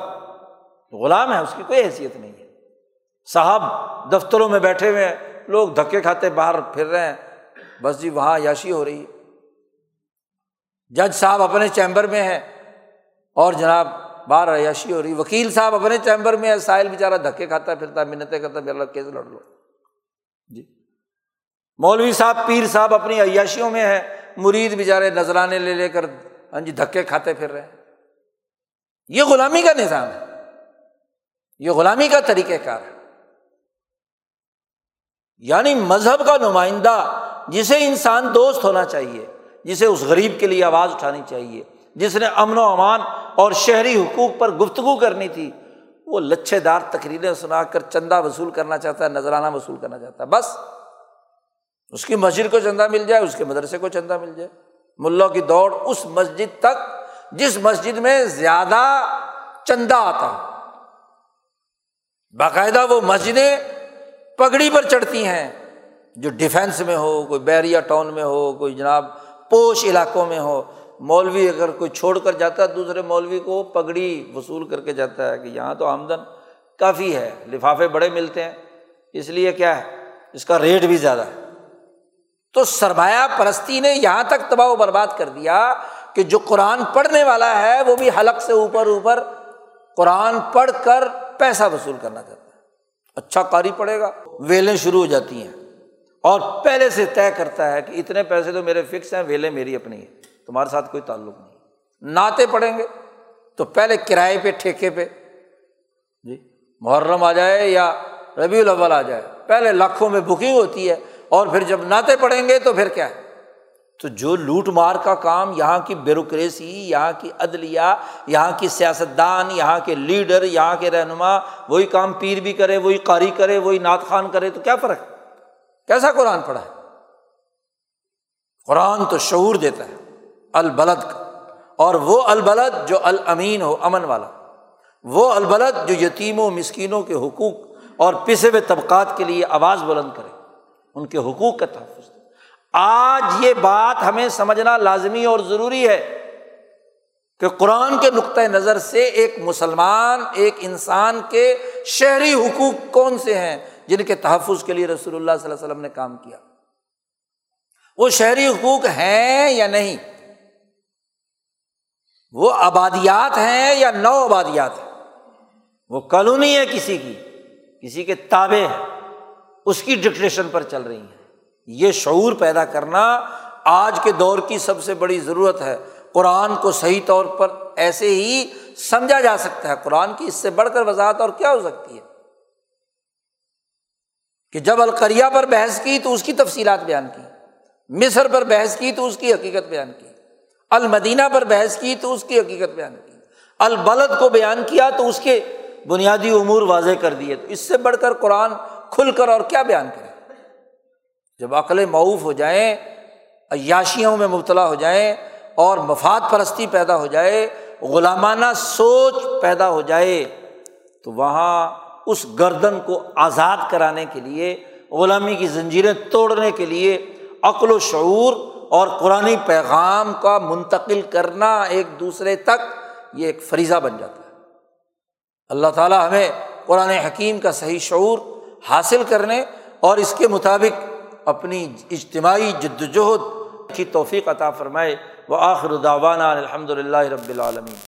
غلام ہے، اس کی کوئی حیثیت نہیں ہے۔ صاحب دفتروں میں بیٹھے ہوئے ہیں، لوگ دھکے کھاتے باہر پھر رہے ہیں۔ بس جی وہاں عیاشی ہو رہی ہے۔ جج صاحب اپنے چیمبر میں ہے اور جناب باہر عیاشی ہو رہی وکیل صاحب اپنے چیمبر میں ہے ساحل بےچارا دھکے کھاتا پھرتا منتیں کرتا اللہ کیسے لڑ لو۔ جی۔ مولوی صاحب، پیر صاحب اپنی عیاشیوں میں ہے مرید بےچارے نذرانے لے لے کر ہاں جی دھکے کھاتے پھر رہے ہیں۔ یہ غلامی کا نظام ہے۔ یہ غلامی کا طریقہ کار ہے۔ یعنی مذہب کا نمائندہ، جسے انسان دوست ہونا چاہیے، جسے اس غریب کے لیے آواز اٹھانی چاہیے جس نے امن و امان اور شہری حقوق پر گفتگو کرنی تھی، وہ لچھے دار تقریریں سنا کر چندہ وصول کرنا چاہتا ہے نذرانہ وصول کرنا چاہتا ہے، بس۔ اس کی مسجد کو چندہ مل جائے، اس کے مدرسے کو چندہ مل جائے۔ ملا کی دوڑ اس مسجد تک، جس مسجد میں زیادہ چندہ آتا۔ ہے باقاعدہ وہ مسجدیں پگڑی پر چڑھتی ہیں، جو ڈیفینس میں ہو، کوئی بیریا ٹاؤن میں ہو، کوئی جناب پوش علاقوں میں ہو۔ مولوی اگر کوئی چھوڑ کر جاتا ہے، دوسرے مولوی کو پگڑی وصول کر کے جاتا ہے کہ یہاں تو آمدن کافی ہے، لفافے بڑے ملتے ہیں۔ اس لیے کیا ہے؟ اس کا ریٹ بھی زیادہ ہے۔ تو سرمایہ پرستی نے یہاں تک تباہ و برباد کر دیا کہ جو قرآن پڑھنے والا ہے، وہ بھی حلق سے اوپر اوپر قرآن پڑھ کر پیسہ وصول کرنا چاہتا ہے۔ اچھا کاری پڑے گا۔ ویلیں شروع ہو جاتی ہیں۔ اور پہلے سے طے کرتا ہے کہ اتنے پیسے تو میرے فکس ہیں، ویلیں میری اپنی ہیں۔ تمہارے ساتھ کوئی تعلق نہیں۔ ناطے پڑیں گے تو پہلے کرائے پہ، ٹھیکے پہ۔ جی محرم آ جائے یا ربیع الاول آ جائے، پہلے لاکھوں میں بکنگ ہوتی ہے اور پھر جب ناطے پڑیں گے تو پھر کیا ہے؟ تو جو لوٹ مار کا کام، یہاں کی بیوروکریسی یہاں کی عدلیہ، یہاں کی سیاستدان، یہاں کے لیڈر یہاں کے رہنما، وہی کام پیر بھی کرے، وہی قاری کرے، وہی نعت خان کرے، تو کیا فرق؟ کیسا قرآن پڑھا ہے؟ قرآن تو شعور دیتا ہے۔ البلد کا اور وہ البلد جو المین ہو، امن والا۔ وہ البلد جو یتیموں، مسکینوں کے حقوق اور پسے ہوئے طبقات کے لیے آواز بلند کرے۔ ان کے حقوق کا تحفظ۔ آج یہ بات ہمیں سمجھنا لازمی اور ضروری ہے کہ قرآن کے نقطۂ نظر سے ایک مسلمان، ایک انسان کے شہری حقوق کون سے ہیں جن کے تحفظ کے لیے رسول اللہ صلی اللہ علیہ وسلم نے کام کیا؟ وہ شہری حقوق ہیں یا نہیں؟ وہ آبادیات ہیں یا نو آبادیات ہیں؟ وہ کالونی ہے کسی کی، کسی کے تابے ہے اس کی ڈکٹیشن پر چل رہی ہیں۔ یہ شعور پیدا کرنا آج کے دور کی سب سے بڑی ضرورت ہے۔ قرآن کو صحیح طور پر ایسے ہی سمجھا جا سکتا ہے۔ قرآن کی اس سے بڑھ کر وضاحت اور کیا ہو سکتی ہے؟ کہ جب القریہ پر بحث کی تو اس کی تفصیلات بیان کی، مصر پر بحث کی تو اس کی حقیقت بیان کی۔ المدینہ پر بحث کی تو اس کی حقیقت بیان کی۔ البلد کو بیان کیا تو اس کے بنیادی امور واضح کر دیے۔ تو اس سے بڑھ کر قرآن کھل کر اور کیا بیان کرے؟ جب عقل معاوف ہو جائیں عیاشیوں میں مبتلا ہو جائیں اور مفاد پرستی پیدا ہو جائے، غلامانہ سوچ پیدا ہو جائے، تو وہاں اس گردن کو آزاد کرانے کے لیے، غلامی کی زنجیریں توڑنے کے لیے عقل و شعور اور قرآن پیغام کا منتقل کرنا ایک دوسرے تک یہ ایک فریضہ بن جاتا ہے۔ اللہ تعالیٰ ہمیں قرآن حکیم کا صحیح شعور حاصل کرنے اور اس کے مطابق اپنی اجتماعی جد وجہد کی توفیق عطا فرمائے۔ وہ آخر داوانہ الحمد للہ رب العالمین۔